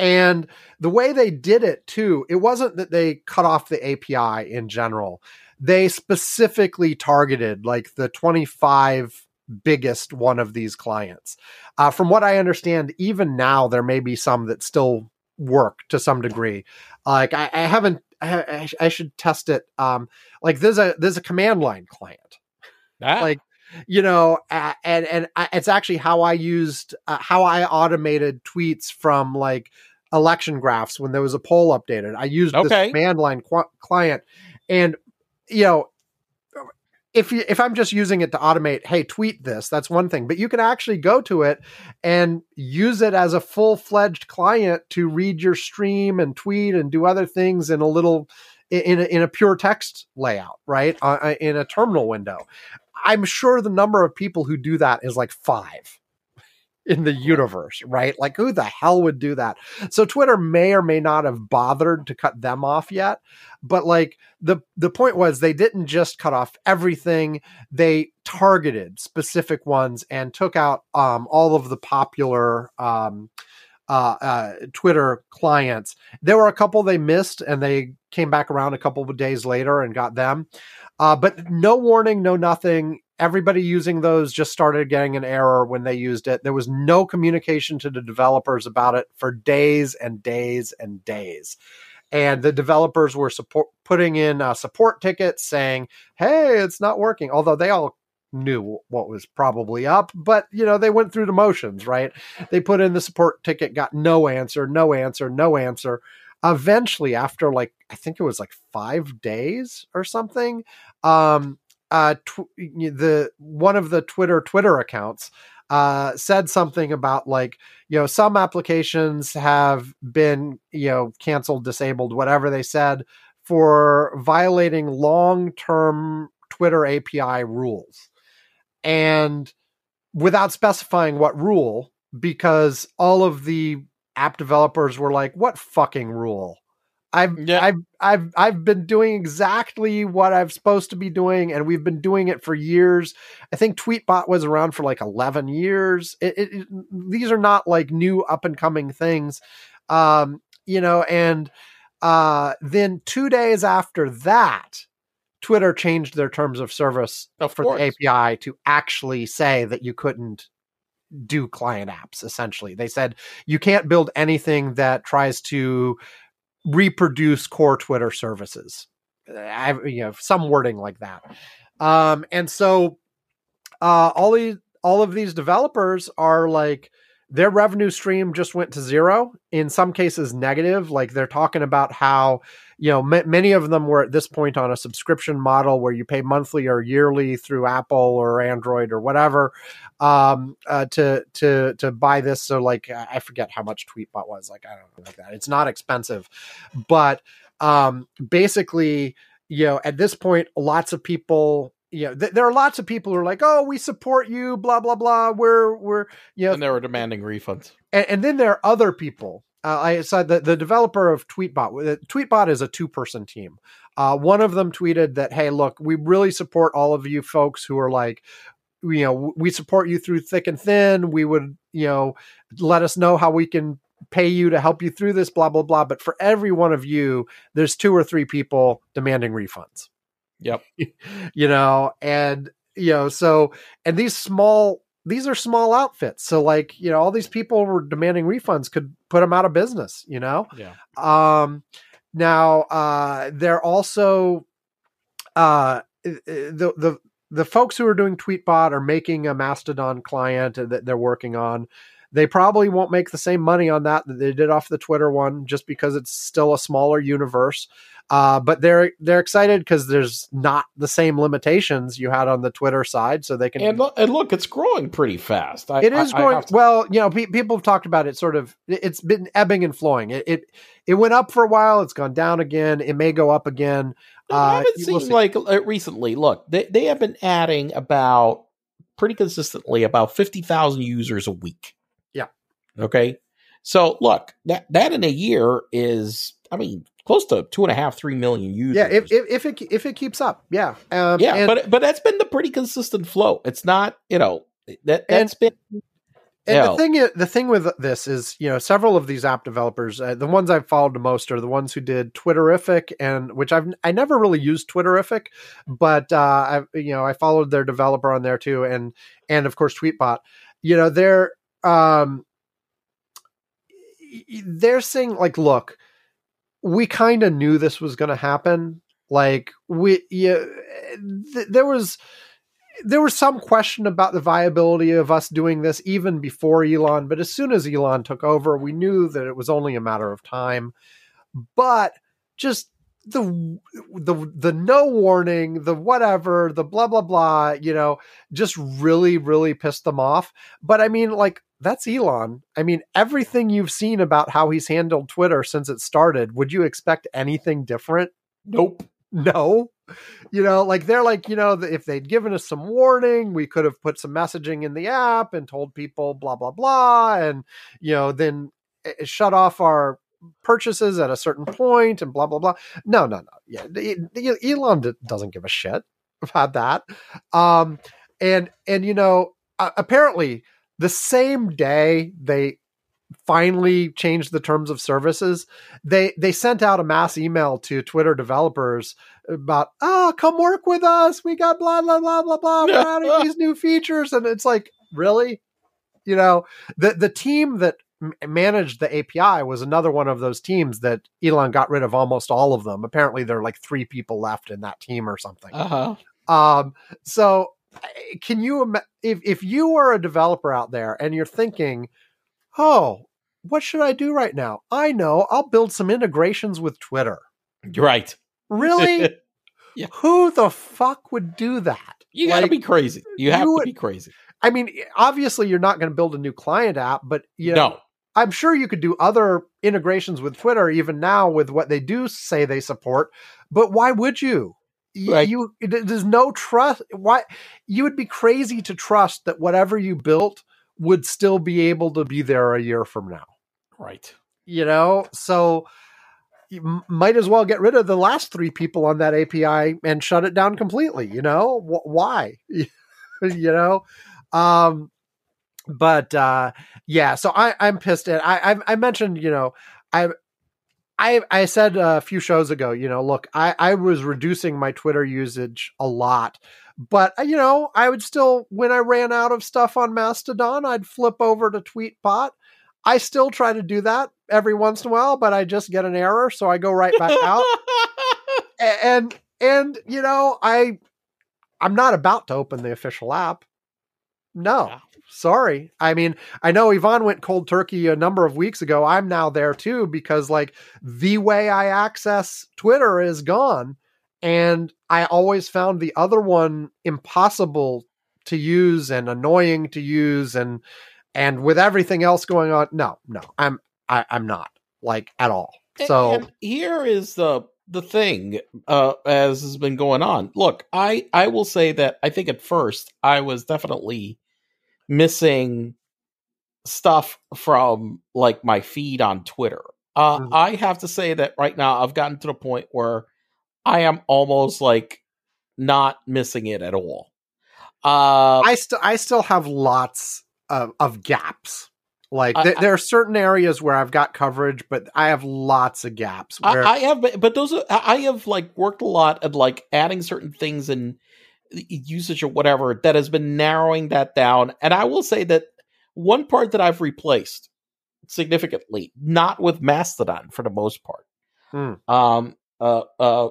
And the way they did it too, it wasn't that they cut off the API in general. They specifically targeted like the 25 biggest one of these clients. Uh, from what I understand, even now there may be some that still work to some degree. Like I, I haven't, I, I sh- I should test it. Um, like there's a there's a command line client Ah, like you know and and it's actually how i used uh, how i automated tweets from like election graphs when there was a poll updated i used Okay. this command line qu- client and you know if you if i'm just using it to automate hey tweet this that's one thing but you can actually go to it and use it as a full-fledged client to read your stream and tweet and do other things in a little in a, in a pure text layout right uh, uh, in a terminal window I'm sure the number of people who do that is like five in the universe, right? Like who the hell would do that? So Twitter may or may not have bothered to cut them off yet, but like the the point was they didn't just cut off everything, they targeted specific ones and took out um all of the popular um uh, uh, Twitter clients. There were a couple they missed, and they came back around a couple of days later and got them. Uh, but no warning, no nothing. Everybody using those just started getting an error when they used it. There was no communication to the developers about it for days and days and days. And the developers were support, putting in uh, support tickets saying, "Hey, it's not working." Although they all knew what was probably up, but you know they went through the motions, right? They put in the support ticket, got no answer, no answer, no answer. Eventually, after like I think it was like five days or something, um, uh, tw- the one of the Twitter Twitter accounts uh, said something about like you know some applications have been you know canceled, disabled, whatever they said for violating long term Twitter API rules, and without specifying what rule, because all of the app developers were like, "What fucking rule?" I've Yeah. I've I've I've been doing exactly what I'm supposed to be doing, and we've been doing it for years. I think Tweetbot was around for like 11 years. It, it, it- these are not like new up and coming things, um, you know. And uh, then two days after that, Twitter changed their terms of service Of for course. the API to actually say that you couldn't do client apps. Essentially, they said you can't build anything that tries to reproduce core Twitter services. I, you know, some wording like that. Um, and so, uh, all these, all of these developers are like, their revenue stream just went to zero. In some cases, negative. Like they're talking about how, you know, ma- many of them were at this point on a subscription model where you pay monthly or yearly through Apple or Android or whatever um uh to to to buy this so like I forget how much tweetbot was like i don't know like that it's not expensive but um basically you know at this point lots of people you know th- there are lots of people who are like oh we support you blah blah blah we're we're you know and they were demanding refunds. and, and then there are other people. Uh, I said that the developer of Tweetbot, uh, Tweetbot is a two person team. Uh, one of them tweeted that, "Hey, look, we really support all of you folks who are like, you know, we support you through thick and thin. We would, you know, let us know how we can pay you to help you through this, blah blah blah. But for every one of you, there's two or three people demanding refunds. Yep. you know, and you know, so and these small these are small outfits. So like, you know, all these people were demanding refunds could put them out of business, you know? Yeah. Um now uh they're also uh the the the folks who are doing Tweetbot are making a Mastodon client that they're working on. They probably won't make the same money on that that they did off the Twitter one, just because it's still a smaller universe. Uh, but they're they're excited because there's not the same limitations you had on the Twitter side, so they can. And look, and look it's growing pretty fast. I, it is I, growing I to, well. You know, pe- people have talked about it. Sort of, it's been ebbing and flowing. It, it it went up for a while. It's gone down again. It may go up again. No, I haven't seen see. like uh, recently. Look, they they have been adding about pretty consistently about fifty thousand users a week. Okay. So look, that that in a year is, I mean, close to two and a half, three million users. Yeah, if, if if it if it keeps up, yeah, um, yeah, and- but but that's been the pretty consistent flow. It's not, you know, that that's been. And the thing, the thing with this is, you know, several of these app developers, uh, the ones I've followed the most are the ones who did Twitterrific, and which I've I never really used Twitterrific, but uh, I, you know, I followed their developer on there too, and and of course Tweetbot. You know, they're um, they're saying like, look, we kind of knew this was going to happen. Like we, yeah, th- there was there was some question about the viability of us doing this even before Elon, but as soon as Elon took over, we knew that it was only a matter of time. But just the the the no warning, the whatever, the blah blah blah, you know, just really really pissed them off. But I mean, like that's Elon. I mean, everything you've seen about how he's handled Twitter since it started, would you expect anything different? nope. no you know like they're like you know if they'd given us some warning we could have put some messaging in the app and told people blah blah blah and you know then eh, shut off our purchases at a certain point and blah blah blah. No no no. Yeah elon doesn't give a shit about that. Um and and you know uh, apparently the same day they finally changed the terms of services they they sent out a mass email to twitter developers about oh come work with us. We got blah blah blah blah blah. We're adding these new features. And it's like really? You know the the team that managed the api was another one of those teams that elon got rid of almost all of them apparently there are like three people left in that team or something Uh huh. um, so can you if if you are a developer out there and you're thinking, "Oh, what should I do right now?" I know, I'll build some integrations with Twitter. Right. Really? Yeah. Who the fuck would do that? you got to be crazy. You have you to be crazy. I mean, obviously you're not going to build a new client app, but you know, No. I'm sure you could do other integrations with Twitter even now with what they do say they support. But why would you? Right. You there's no trust. Why you would be crazy to trust that whatever you built would still be able to be there a year from now. Right. You know, so you m- might as well get rid of the last three people on that API and shut it down completely. You know Wh- why? you know, um, but uh, yeah. So I, I'm pissed at. I, I I mentioned you know I. I, I said a few shows ago, you know, look, I, I was reducing my Twitter usage a lot, but uh, you know, I would still, when I ran out of stuff on Mastodon, I'd flip over to Tweetbot. I still try to do that every once in a while, but I just get an error, so I go right back out. And and you know, I I'm not about to open the official app. No. Yeah. Sorry. I mean, I know Ivan went cold turkey a number of weeks ago. I'm now there too because like the way I access Twitter is gone and I always found the other one impossible to use and annoying to use and and with everything else going on no no i'm I, i'm not like at all so and here is the the thing uh as has been going on look i i will say that i think at first i was definitely missing stuff from like my feed on twitter uh Mhm. i have to say that right now i've gotten to the point where i am almost like not missing it at all uh i still i still have lots of, of gaps Like I- there, I- there are certain areas where I've got coverage, but I have lots of gaps. I, Where I have, but those are, I I have like worked a lot at like adding certain things and usage or whatever that has been narrowing that down. And I will say that one part that I've replaced significantly, not with Mastodon for the most part, Hmm. um, uh, uh,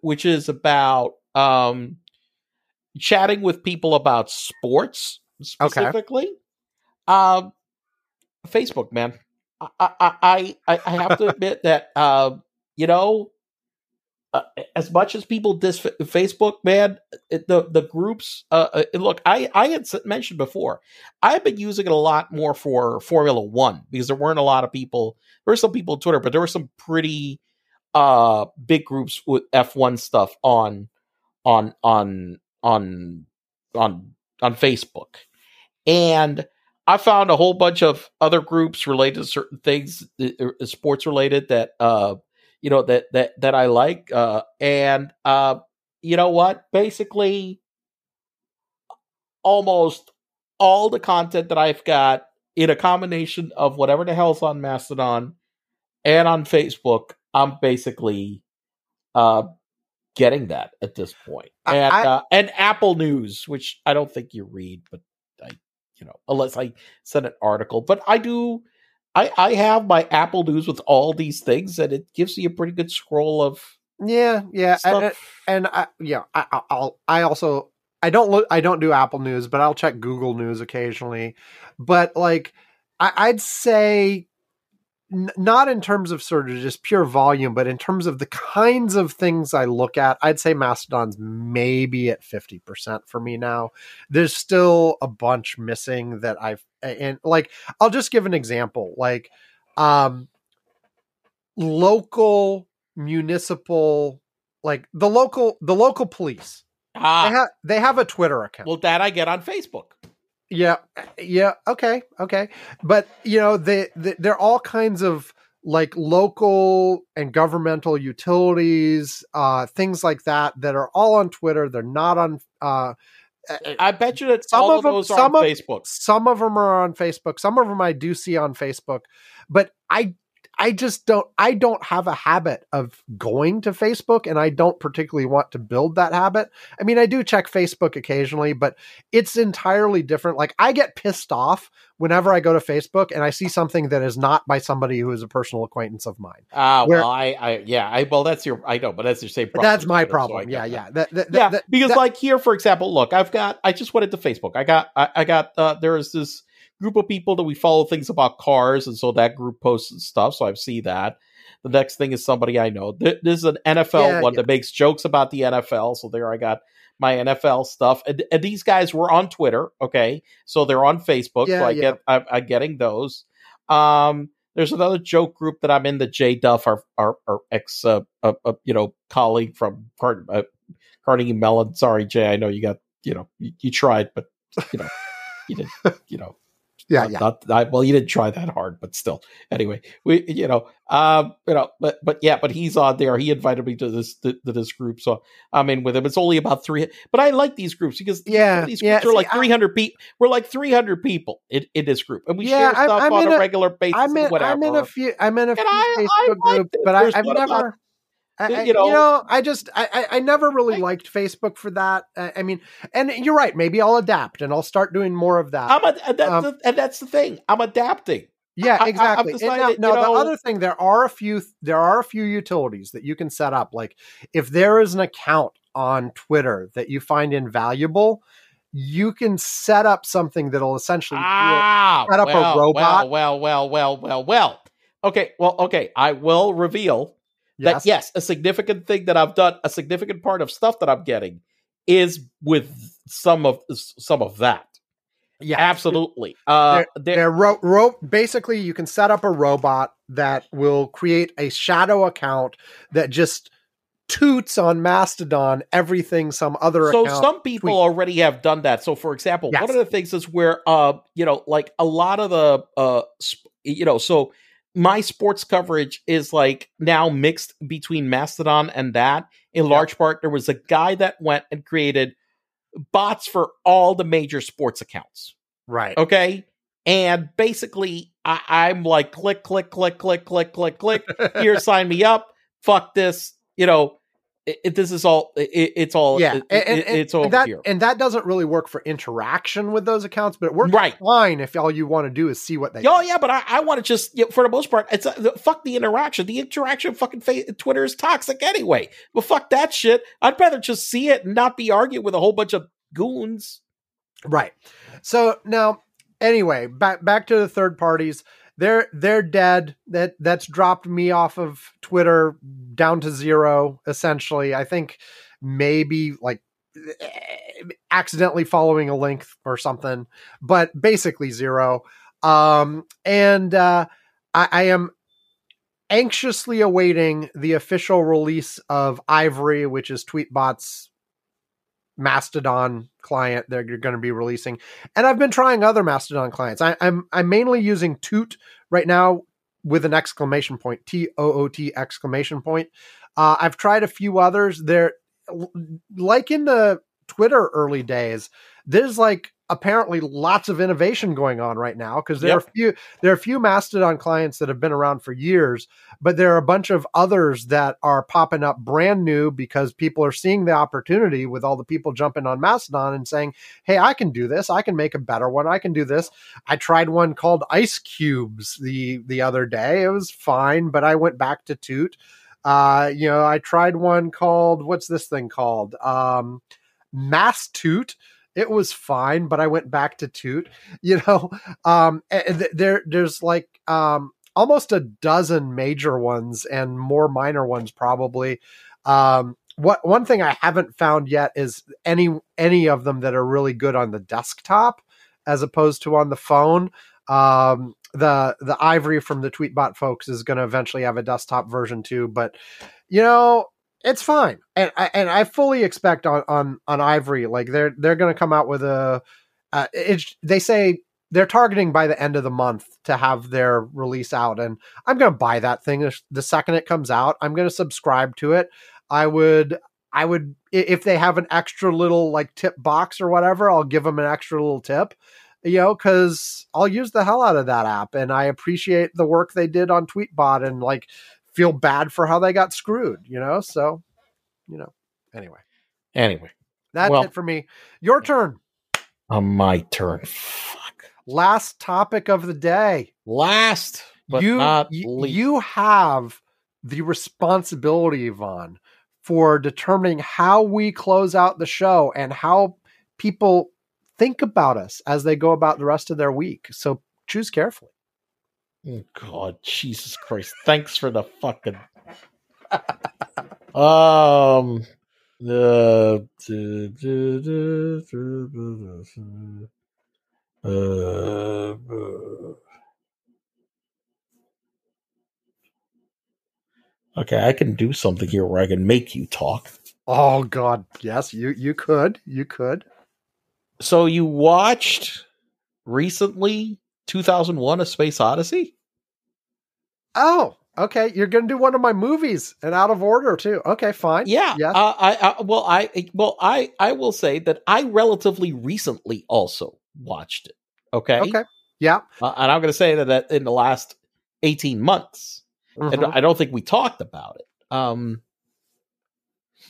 which is about um, chatting with people about sports specifically. Um, Facebook, man. I I I, I have to admit that uh, you know, uh, as much as people diss Facebook, man, it, the the groups. Uh, uh, look, I I had mentioned before, I've been using it a lot more for Formula One because there weren't a lot of people. There were some people on Twitter, but there were some pretty uh big groups with F1 stuff on on on on on on Facebook. And I found a whole bunch of other groups related to certain things, uh, sports related that uh you know that that that I like uh and uh you know what? Basically almost all the content that I've got in a combination of whatever the hell's on Mastodon and on Facebook, I'm basically uh getting that at this point. And I- uh, and Apple News, which I don't think you read, but I you know, unless I send an article. But I do I I have my Apple News with all these things and it gives you a pretty good scroll of yeah, yeah, and, and I, yeah, I, I- I'll I also I don't look I don't do Apple News, but I'll check Google News occasionally. But like I, I'd say n- not in terms of sort of just pure volume, but in terms of the kinds of things I look at, I'd say Mastodon's maybe at 50% for me now. There's still a bunch missing that I've, and like, I'll just give an example. Like, um, local municipal, like the local, the local police, they ah, they have a Twitter account. well that I get on Facebook. Yeah, yeah, okay, okay, but you know, they, they there are all kinds of like local and governmental utilities, uh, things like that that are all on Twitter. They're not on. Uh, I bet you that Some of them- those are some on of- Facebook. some of them are on Facebook. Some of them I do see on Facebook, but I I just don't I don't have a habit of going to Facebook and I don't particularly want to build that habit. I mean, I do check Facebook occasionally, but it's entirely different. Like I get pissed off whenever I go to Facebook and I see something that is not by somebody who is a personal acquaintance of mine. Ah, Where- well, I, I, yeah, I, well, that's your, I know, but that's your same problem. that's my problem. get yeah, that. yeah. That, that, yeah, that- because like here, for example, look, I've got, I just went into Facebook. I got, I, I got, uh, there is this group of people that we follow things about cars, and so that group posts and stuff. So I see that. The next thing is somebody I know. Th- This is an NFL Yeah, one yeah. that makes jokes about the NFL. So there I got my NFL stuff, and, and these guys were on Twitter. Okay, so they're on Facebook. Yeah, so I get, I, I'm getting those. Um, there's another joke group that I'm in. The J Duff, our our, our ex, uh, uh, uh, you know, colleague from Car- uh, Carnegie Mellon. Sorry, Jay. I know you got, you know, you, you tried, but you know, you did, you know, yeah, not- yeah. not- I- well, you didn't try that hard, but still. Anyway, we, you know, um, you know, but but yeah, but he's on there. He invited me to this to, to this group, so I'm in with him. It's only about three, but I like these groups because Yeah, these yeah, groups are see, like 300 people. We're like 300 people in, in this group, and we Yeah, share stuff I'm on a, a- regular basis. I'm in, whatever. I'm in a few. I'm in a few I- I Facebook like groups, but I, I've one about- never. I, I- you you, know- know, I just I, I- I never really liked Facebook for that. I, I mean, and you're right. Maybe I'll adapt and I'll start doing more of that. I'm a, and that's Um, the, and that's the thing. I'm adapting. yeah, I- I- exactly. Now, decided, now you the other thing, there are a few. There are a few utilities that you can set up. Like if there is an account on Twitter that you find invaluable, you can set up something that'll essentially. Ah, set up a well, robot. Well, well, well, well, well, well. Okay, well, okay. I will reveal that yes, a significant thing that I've done, a significant part of stuff that I'm getting, is with some of some of that. yeah, Absolutely. Uh, there, They're ro- ro- basically you can set up a robot that will create a shadow account that just toots on Mastodon everything some other so some people tweet. already have done that. So, for example, Yes. one of the things is where, uh, you know, like a lot of the, uh, sp- you know, so my sports coverage is like now mixed between Mastodon and that. In Yeah. large part, there was a guy that went and created bots for all the major sports accounts. right. Okay. And basically, I, I'm like click, click, click, click, click, click, click. Here, sign me up. Fuck this. You know, it, it- this is all. It, it's all. yeah, it- and, and- it- it's all that here. and that doesn't really work for interaction with those accounts, but it works Right. fine if all you want to do is see what they. Oh yeah, but I, I want to just you know, for the most part, it's uh, the, fuck the interaction. The interaction, fucking fa- Twitter is toxic anyway. Well, fuck that shit. I'd rather just see it and not be arguing with a whole bunch of goons. Right. So now, anyway, back back to the third parties. They're they're dead. That that's dropped me off of Twitter down to zero. Essentially, I think maybe like eh, accidentally following a link or something, but basically zero. Um, and uh, I, I am anxiously awaiting the official release of Ivory, which is Tweetbot's Mastodon client that you're going to be releasing. And I've been trying other Mastodon clients. I, I'm I'm mainly using Toot right now with an exclamation point, T O O T exclamation point. Uh, I've tried a few others. They're like in the Twitter early days. There's like apparently lots of innovation going on right now because there are a few there are a few Mastodon clients that have been around for years, but there are a bunch of others that are popping up brand new because people are seeing the opportunity with all the people jumping on Mastodon and saying, "Hey, I can do this. I can make a better one. I can do this." I tried one called Ice Cubes the the other day. It was fine, but I went back to Toot. Uh, you know, I tried one called what's this thing called? Um, Mass Toot it was fine but i went back to toot you know um th- there there's like um almost a dozen major ones and more minor ones probably. Um what one thing i haven't found yet is any any of them that are really good on the desktop as opposed to on the phone. Um the the ivory from the tweetbot folks is going to eventually have a desktop version too but you know it's fine, and I and I fully expect on on on Ivory like they're they're going to come out with a. Uh, they say they're targeting by the end of the month to have their release out, and I'm going to buy that thing the second it comes out. I'm going to subscribe to it. I would I would if they have an extra little like tip box or whatever, I'll give them an extra little tip. You know, because I'll use the hell out of that app, and I appreciate the work they did on Tweetbot, and like feel bad for how they got screwed, you know? So, you know, anyway. Anyway, That's Well- it for me. Your turn. on my turn. Fuck. Last topic of the day. Last but you, not least. you have the responsibility, Ivan, for determining how we close out the show and how people think about us as they go about the rest of their week. So choose carefully. Oh, God, Jesus Christ! Thanks for the fucking. um. The. Uh, okay, I can do something here where I can make you talk. Oh God, yes, you you could, you could. So you watched recently 2001: A Space Odyssey? Oh, okay. You're gonna do one of my movies and out of order too. Okay, fine. Yeah. Yes. Uh, I, I well I well I I will say that I relatively recently also watched it. Okay. Okay. Yeah. Uh, and I'm going to say that, that in the last 18 months, and Mhm. I don't think we talked about it. Um.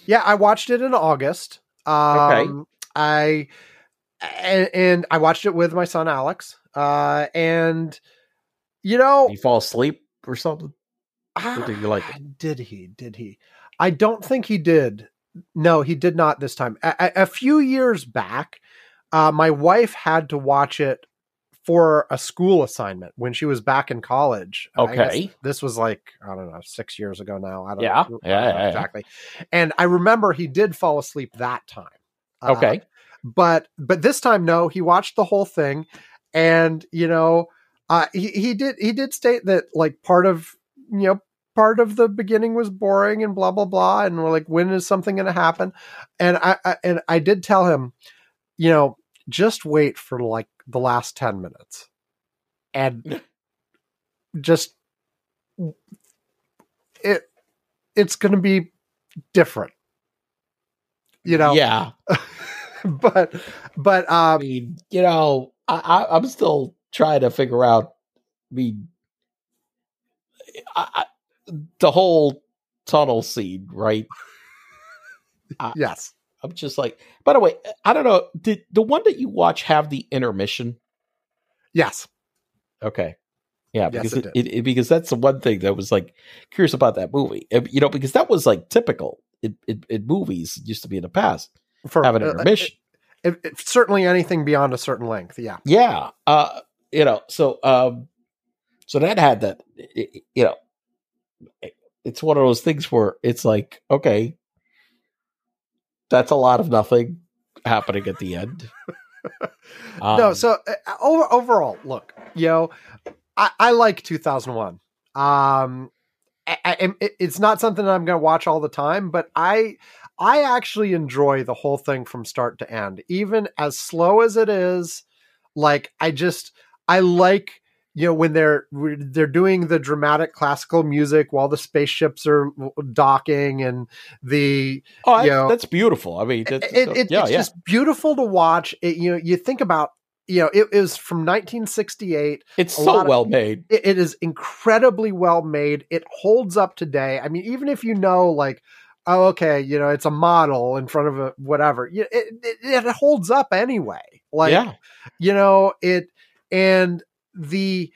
Yeah, I watched it in August. Um, I and, and I watched it with my son Alex. Uh, and you know, You fall asleep or something? Or did you like it? Did he? Did he? I don't think he did. No, he did not this time. A, a- few years back, uh, my wife had to watch it for a school assignment when she was back in college. Okay. this was like I don't know, six years ago now. I don't Yeah. know, Yeah, know yeah, yeah. exactly. And I remember he did fall asleep that time. Uh, Okay. but but this time no he watched the whole thing and you know uh he, he did he did state that like part of you know part of the beginning was boring and blah blah blah and we're like when is something going to happen? And I, I and i did tell him you know just wait for like the last 10 minutes. And just it it's going to be different. You know? Yeah. but but I um mean, you know, I, I, I'm still trying to figure out mean, I, I, the whole tunnel scene, right? yes. I'm just like, by the way, I don't know. Did the one that you watch have the intermission? Yes. Okay. Yeah, Yes, because it it, it, it- because that's the one thing that was like curious about that movie. Uh, You know, because that was like typical in, in, in movies used to be in the past. For Have an uh, if- if- certainly anything beyond a certain length. Yeah. Yeah. Uh, you know, so um so that had that i- i- you know it's one of those things where it's like, okay, that's a lot of nothing happening at the end. no, Um, so uh, over, overall, look, you know, I, I like 2001. Um, I, I, it's not something that I'm going to watch all the time, but I I actually enjoy the whole thing from start to end, even as slow as it is. Like I just I like you know when they're they're doing the dramatic classical music while the spaceships are docking and the oh, you know, that's beautiful. I mean, that's, it, uh, it- yeah, it's yeah. just beautiful to watch. It, you know, you think about, you know, it is from 1968. it's so lot of- well made. It, it is incredibly well made. It holds up today. I mean, even if you know, like, oh, okay, you know, it's a model in front of a whatever, it, it, it holds up anyway. Like, yeah, you know, it and the.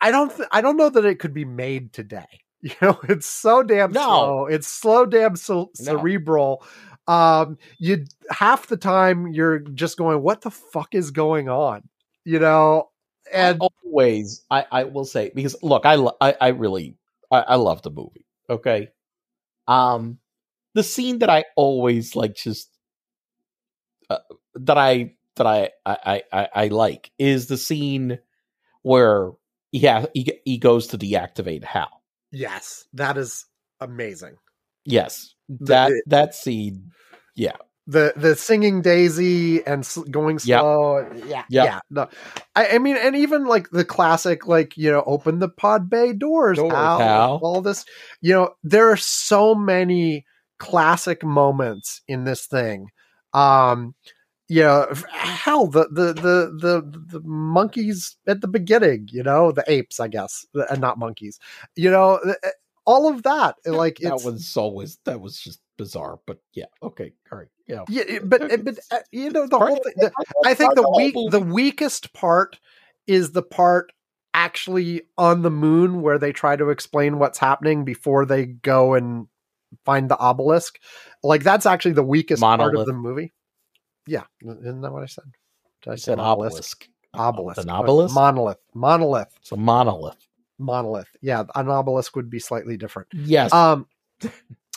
I don't. Th- I don't know that it could be made today. You know, it's so damn No. slow. It's slow, damn ce- cerebral. Um, you half the time you're just going, "What the fuck is going on?" You know, and always I, I will say because look I lo- I, I really I, I love the movie okay. Um the scene that I always like just uh, that I that I, I I I like is the scene where yeah he he goes to deactivate Hal. Yes, that is amazing. yes that that scene the the singing Daisy and going Yep. slow. Yeah, Yep. yeah. No, I, I mean, and even like the classic, like you know, open the pod bay doors, Doors, Hal, Hal. all this. You know, there are so many classic moments in this thing. Um, you know, hell, the the the the the monkeys at the beginning. You know, the apes, I guess, and not monkeys. You know, all of that. Eh, like that was always that was just bizarre but yeah okay all right yeah yeah, eh, it- but eh, Okay. but uh, you know the whole thing. The, I think the weak, movie- the weakest part is the part actually on the moon where they try to explain what's happening before they go and find the obelisk. Like that's actually the weakest part of the movie. Yeah, isn't that what I said? Did I said obelisk Obelisk. an obelisk Monolith. Monolith. it's a monolith Monolith. Yeah, an obelisk would be slightly different. yes Um,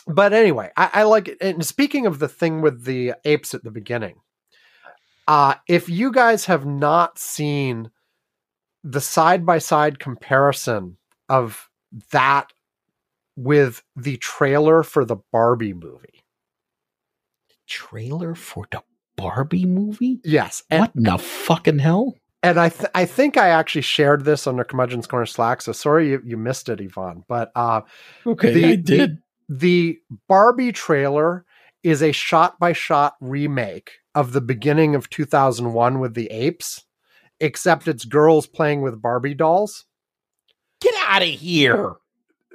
but anyway, I, I like it. And speaking of the thing with the apes at the beginning, uh, if you guys have not seen the side by side comparison of that with the trailer for the Barbie movie, trailer for the Barbie movie? yes, and what in the fucking hell? And I th- I think I actually shared this on the Curmudgeon's Corner Slack. So sorry you, you missed it, Ivan. But uh, Okay, The- I did. the Barbie trailer is a shot by shot remake of the beginning of 2001 with the apes, except it's girls playing with Barbie dolls. Get out of here!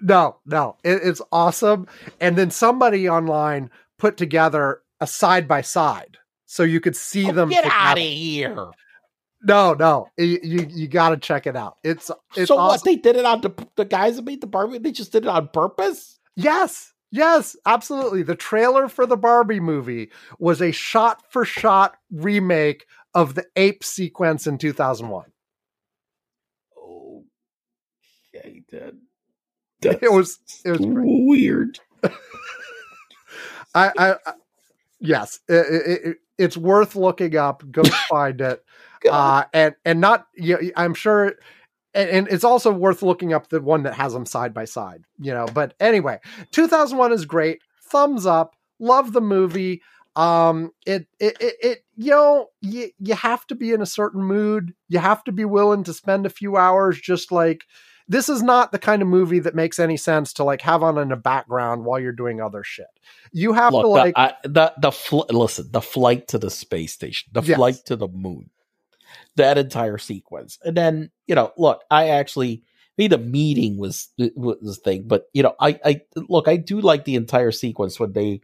No, no, it- it's awesome. And then somebody online put together a side by side so you could see Oh, them. get out of here! No, no, you you, you got to check it out. It's it's so awesome. what? They did it on the the guys that made the Barbie. They just did it on purpose. Yes, yes, absolutely. The trailer for the Barbie movie was a shot for shot remake of the ape sequence in 2001. Oh, Okay, then. It was it was weird. I, I, I yes, it, it, it, it's worth looking up. Go find it. Uh, and and not you know, I'm sure and, and it's also worth looking up the one that has them side by side, you know. But anyway, 2001 is great. Thumbs up. Love the movie. Um, it, it, it, it you know, you, you have to be in a certain mood. You have to be willing to spend a few hours just like, this is not the kind of movie that makes any sense to like have on in the background while you're doing other shit. You have Look, to like, the, I, the the fl- listen, the flight to the space station, the Yes. flight to the moon. That entire sequence. And then, you know, look, I actually I mean the meeting was was the thing, but you know, I I look, I do like the entire sequence when they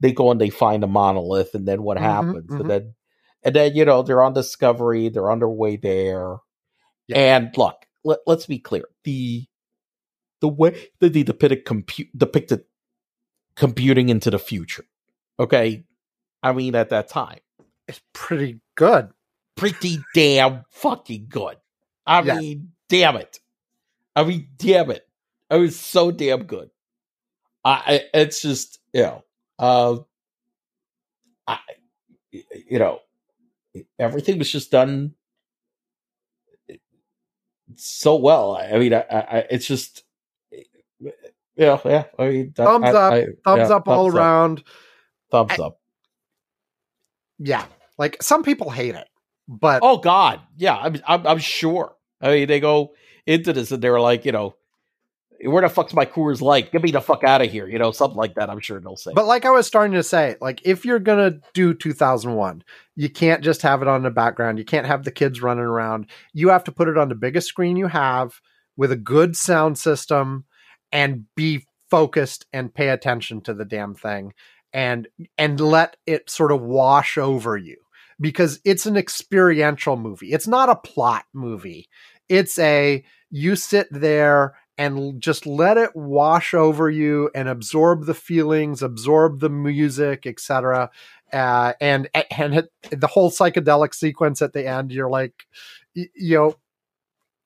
they go and they find a monolith and then what Mhm, happens. mhm. And then and then, you know, they're on Discovery, they're on their way there. Yeah. And look, let, let's be clear. The the way that they depicted compute depicted computing into the future. Okay. I mean at that time It's pretty good. Pretty damn fucking good. I mean, damn it. I mean, damn it. It was so damn good. I, it's just, you know, uh, I, you know, everything was just done so well. I mean, I, I it's just, yeah, yeah. I mean, Thumbs I- up, I- Thumbs yeah, up all up, around. thumbs up. Yeah. Like some people hate it, but Oh God, yeah, I'm, I'm, I'm sure. I mean, they go into this and they're like, you know, where the fuck's my Coors Light? Get me the fuck out of here, you know, something like that. I'm sure they'll say. But like I was starting to say, like if you're gonna do 2001, you can't just have it on the background. You can't have the kids running around. You have to put it on the biggest screen you have with a good sound system and be focused and pay attention to the damn thing and and let it sort of wash over you because it's an experiential movie. It's not a plot movie. It's a you sit there and just let it wash over you and absorb the feelings, absorb the music, etc. Uh, and and it, the whole psychedelic sequence at the end, you're like, you know,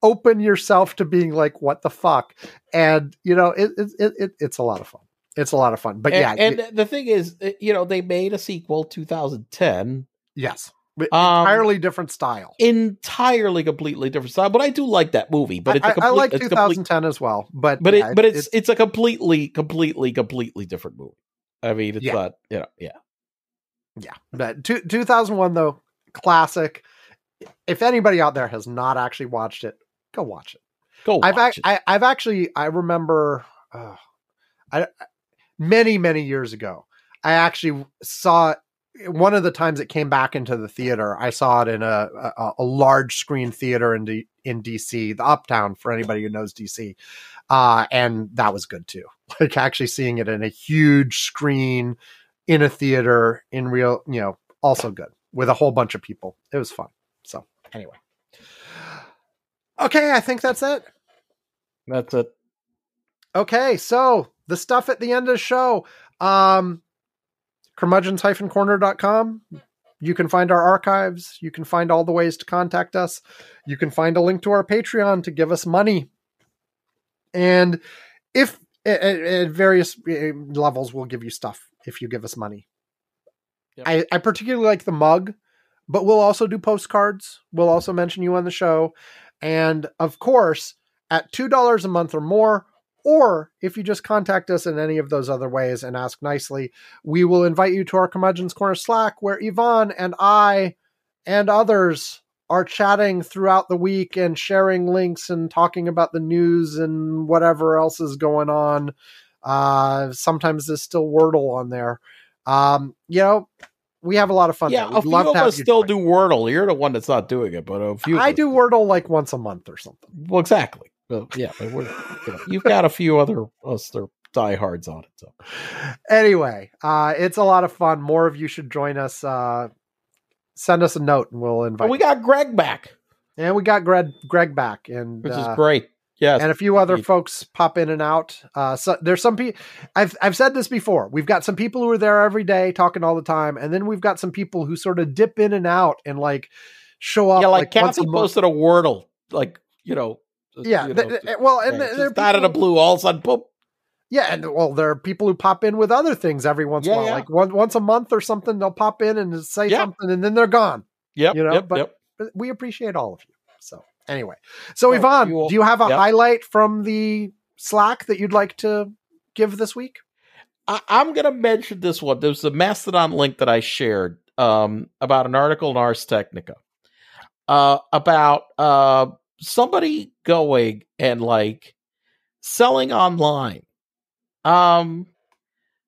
open yourself to being like, what the fuck, and you know, it, it, it, it it's a lot of fun. It's a lot of fun. But yeah, and, y- and the thing is, uh, you know, they made a sequel 2010, yes, um, entirely different style. entirely completely different style. But I do like that movie. But it's a I, complete, I like it's 2010 complete, as well, but but yeah, it, but it's, it's a completely, completely, completely different movie. I mean, it's Yeah. not, you know, yeah. Yeah, but two, 2001 though, classic. If anybody out there has not actually watched it, go watch it. Go I've ac- it. I, I've actually I remember, uh, I many many years ago, I actually saw it, one of the times it came back into the theater. I saw it in a a, a large screen theater in D, in DC, the Uptown for anybody who knows DC, uh, and that was good too. Like actually seeing it in a huge screen in a theater in real, you know, also good with a whole bunch of people. It was fun. So anyway. Okay, I think that's it. That's it. Okay, so the stuff at the end of the show. Um curmudgeons-corner.com. You can find our archives. You can find all the ways to contact us. You can find a link to our Patreon to give us money. And if at, at- various uh, levels, we'll give you stuff if you give us money. Yep. I, I particularly like the mug, but we'll also do postcards. We'll also mention you on the show. And of course, at $2 a month or more, or if you just contact us in any of those other ways and ask nicely, we will invite you to our Curmudgeon's Corner Slack where Ivan and I and others are chatting throughout the week and sharing links and talking about the news and whatever else is going on. Uh, sometimes there's still Wordle on there. Um, you know, we have a lot of fun. yeah, there. a few of us still join. do Wordle. You're the one that's not doing it, but a few. I do Wordle like once a month or something. Well, exactly. Well, yeah, but we're, you know, you've got a few other are diehards on it. So anyway, uh, it's a lot of fun. More of you should join us. Uh, send us a note and we'll invite. but we got Greg back, and we got Greg Greg back, and which uh, is great. Yes, and a few other folks pop in and out. Uh, so there's some people. I've I've said this before. We've got some people who are there every day talking all the time, and then we've got some people who sort of dip in and out and like show up. yeah, like, once Kathy a posted a Wordle, like you know. Yeah, you know, th- well, and yeah, th- there are just out of the blue, all of a sudden, boom. Yeah, and well, there are people who pop in with other things every once in a while, yeah. like one, once a month or something. They'll pop in and say Yeah. something, and then they're gone. Yep, You know, yep, but- yep. But we appreciate all of you. So anyway, so Well, Ivan, you will- do you have a yep. highlight from the Slack that you'd like to give this week? I, I'm going to mention this one. There's a Mastodon link that I shared um, about an article in Ars Technica uh, about uh, somebody going and like selling online um,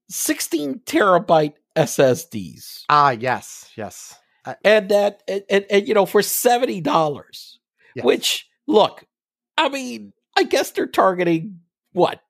16 terabyte SSDs. Ah, yes, yes. I- and that and, and, and, you know for seventy dollars, Yes. which look, I mean, I guess they're targeting what?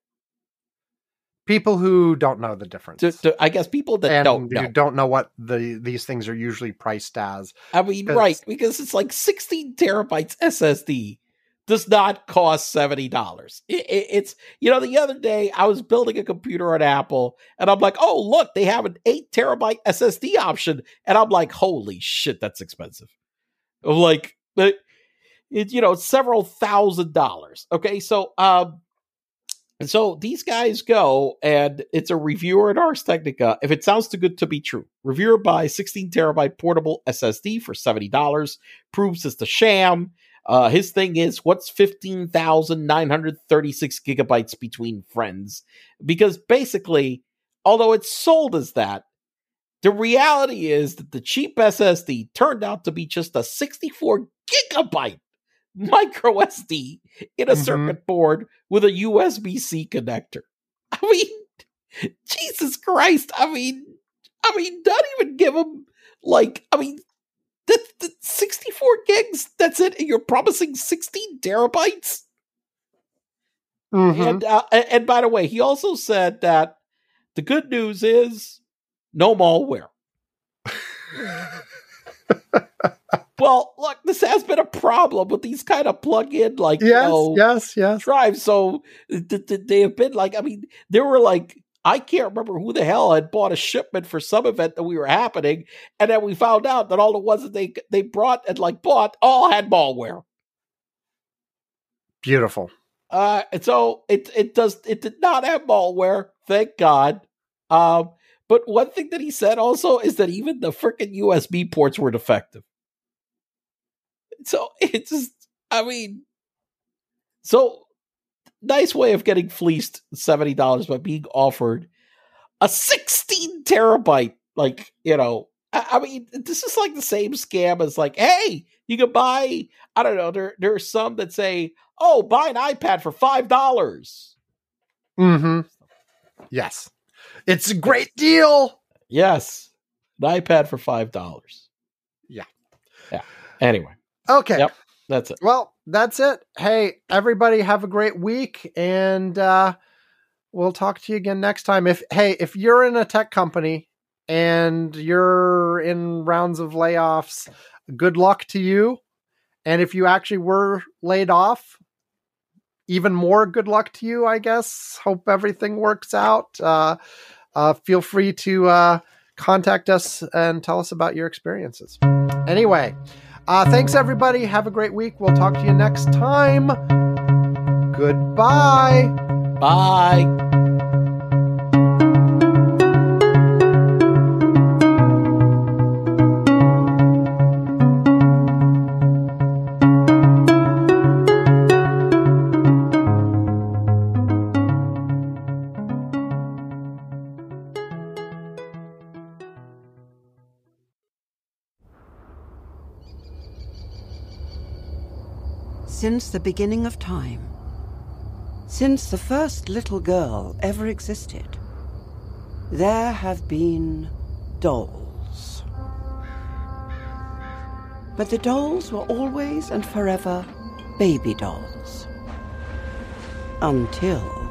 People who don't know the difference. To, to- I guess people that and don't know. don't know what the these things are usually priced as. I mean, right? Because it's like sixteen terabytes SSD does not cost seventy dollars. It, it- it's you know the other day I was building a computer at Apple and I'm like, oh look, they have an eight terabyte SSD option, and I'm like, holy shit, that's expensive. I'm like, it you know several thousand dollars. Okay, so um. And so these guys go, and it's a reviewer at Ars Technica. If it sounds too good to be true, reviewer buys 16 terabyte portable SSD for $70, proves it's the sham. Uh, his thing is what's 15,936 gigabytes between friends? Because basically, although it's sold as that, the reality is that the cheap SSD turned out to be just a 64 gigabyte micro SD in a Mhm. circuit board with a USB C connector. I mean, Jesus Christ! I mean, I mean, don't even give them like, I mean, that, that 64 gigs. That's it. And you're promising 16 terabytes. Mhm. And uh, and by the way, he also said that the good news is no malware. Well, look, this has been a problem with these kind of plug-in like you yes, know, yes, yes. drive. So th- th- they have been like, I mean, there were like, I can't remember who the hell had bought a shipment for some event that we were happening, and then we found out that all the ones that they they brought and like bought all had malware. Beautiful. Uh, and so it it does it did not have malware, thank God. Um, but one thing that he said also is that even the freaking USB ports were defective. So it's just, I mean, so nice way of getting fleeced seventy dollars by being offered a sixteen terabyte, like you know. I, I mean, this is like the same scam as like, hey, you can buy. I don't know. There there are some that say, oh, buy an iPad for five dollars. hmm Yes. It's a great deal. Yes, an iPad for five dollars. Yeah. Yeah. Anyway, Okay. Yep. that's it. Well, that's it. Hey, everybody have a great week and uh we'll talk to you again next time. If hey, if you're in a tech company and you're in rounds of layoffs, good luck to you. And if you actually were laid off, even more good luck to you, I guess. Hope everything works out. Uh uh feel free to uh contact us and tell us about your experiences. Anyway, uh, thanks, everybody. Have a great week. We'll talk to you next time. Goodbye. Bye. The beginning of time, since the first little girl ever existed, there have been dolls. But the dolls were always and forever baby dolls. Until